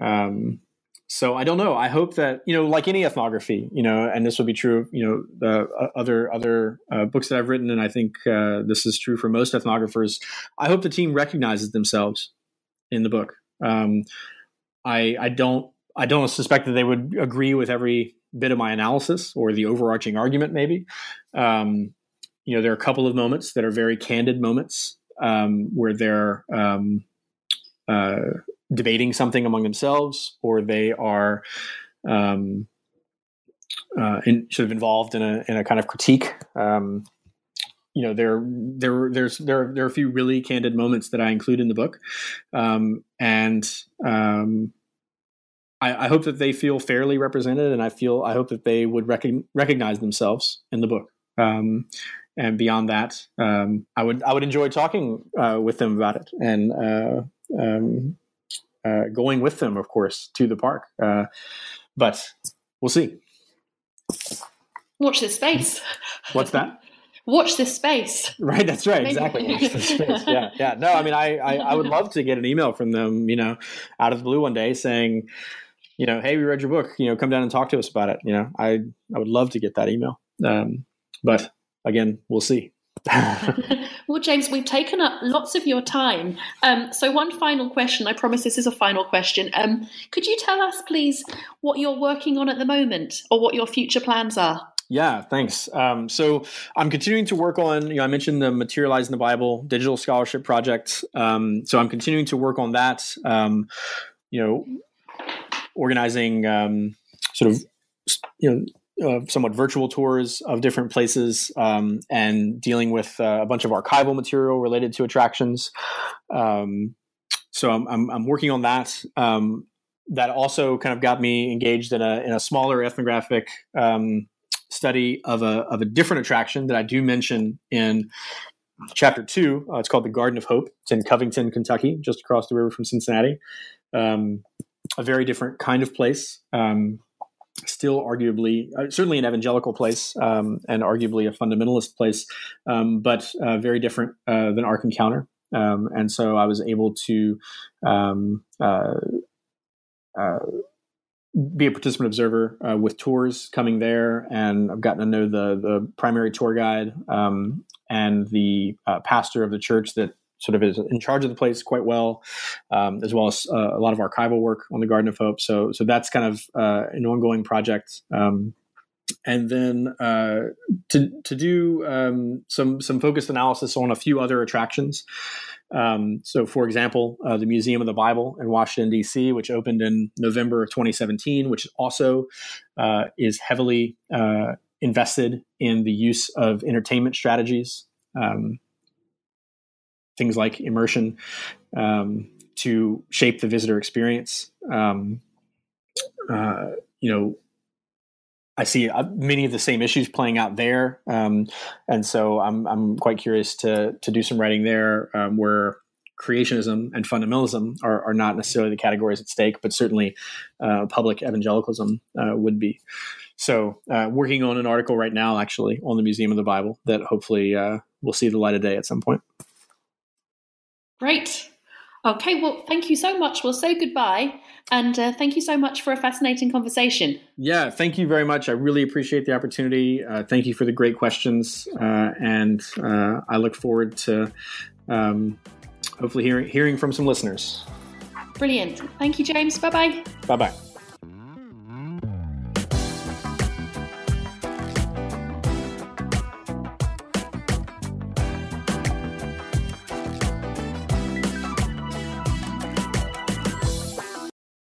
Um, so I don't know. I hope that you know, like any ethnography, you know, and this will be true. You know, the uh, other other uh, books that I've written, and I think uh, this is true for most ethnographers. I hope the team recognizes themselves in the book. Um, I I don't I don't suspect that they would agree with every bit of my analysis or the overarching argument. Maybe, um, you know, there are a couple of moments that are very candid moments um, where they're um, uh, debating something among themselves, or they are um, uh, in, sort of involved in a in a kind of critique. Um, you know, there there there's there there are a few really candid moments that I include in the book, um, and I, I, hope that they feel fairly represented, and I feel I hope that they would rec- recognize themselves in the book. Um, and beyond that, um, I would I would enjoy talking uh, with them about it and uh, um, uh, going with them, of course, to the park. Uh, but we'll see. Watch this space. What's that? Watch this space. Right, that's right. Maybe. Exactly. Watch this space. Yeah, yeah. No, I mean, I, I, I would love to get an email from them, you know, out of the blue one day saying, you know, hey, we read your book. You know, come down and talk to us about it. You know, I I would love to get that email. Um, but again, we'll see. well, James, we've taken up lots of your time. Um, so, one final question. I promise this is a final question. Um, could you tell us, please, what you're working on at the moment or what your future plans are? Yeah, thanks. Um, so I'm continuing to work on, you know, I mentioned the Materializing the Bible digital scholarship project. Um, so I'm continuing to work on that, um, you know, organizing um, sort of, you know, uh, somewhat virtual tours of different places um, and dealing with uh, a bunch of archival material related to attractions. Um, so I'm, I'm, I'm, working on that. Um, that also kind of got me engaged in a, in a smaller ethnographic um, study of a, of a different attraction that I do mention in chapter two. Uh, it's called the Garden of Hope. It's in Covington, Kentucky, just across the river from Cincinnati. Um, a very different kind of place. Um, still arguably, uh, certainly an evangelical place um, and arguably a fundamentalist place, um, but uh, very different uh, than Ark Encounter. Um, and so I was able to um, uh, uh, be a participant observer uh, with tours coming there, and I've gotten to know the the primary tour guide um, and the pastor of the church that sort of is in charge of the place quite well, um, as well as uh, a lot of archival work on the Garden of Hope. So, so that's kind of uh, an ongoing project. Um, and then uh, to to do um, some some focused analysis on a few other attractions. Um, so, for example, uh, the Museum of the Bible in Washington D.C., which opened in November of 2017, which also uh, is heavily uh, invested in the use of entertainment strategies. Um, things like immersion um, to shape the visitor experience. Um, uh, you know, I see uh, many of the same issues playing out there, um, and so I'm I'm quite curious to to do some writing there um, where creationism and fundamentalism are, are, not necessarily the categories at stake, but certainly uh, public evangelicalism uh, would be. So, uh, working on an article right now, actually, on the Museum of the Bible that hopefully uh, will see the light of day at some point. Great. Okay, well, thank you so much. We'll say goodbye. And uh, thank you so much for a fascinating conversation. Yeah, thank you very much. I really appreciate the opportunity. Uh, thank you for the great questions. Uh, and uh, I look forward to um, hopefully hearing, hearing from some listeners. Brilliant. Thank you, James. Bye bye. Bye bye.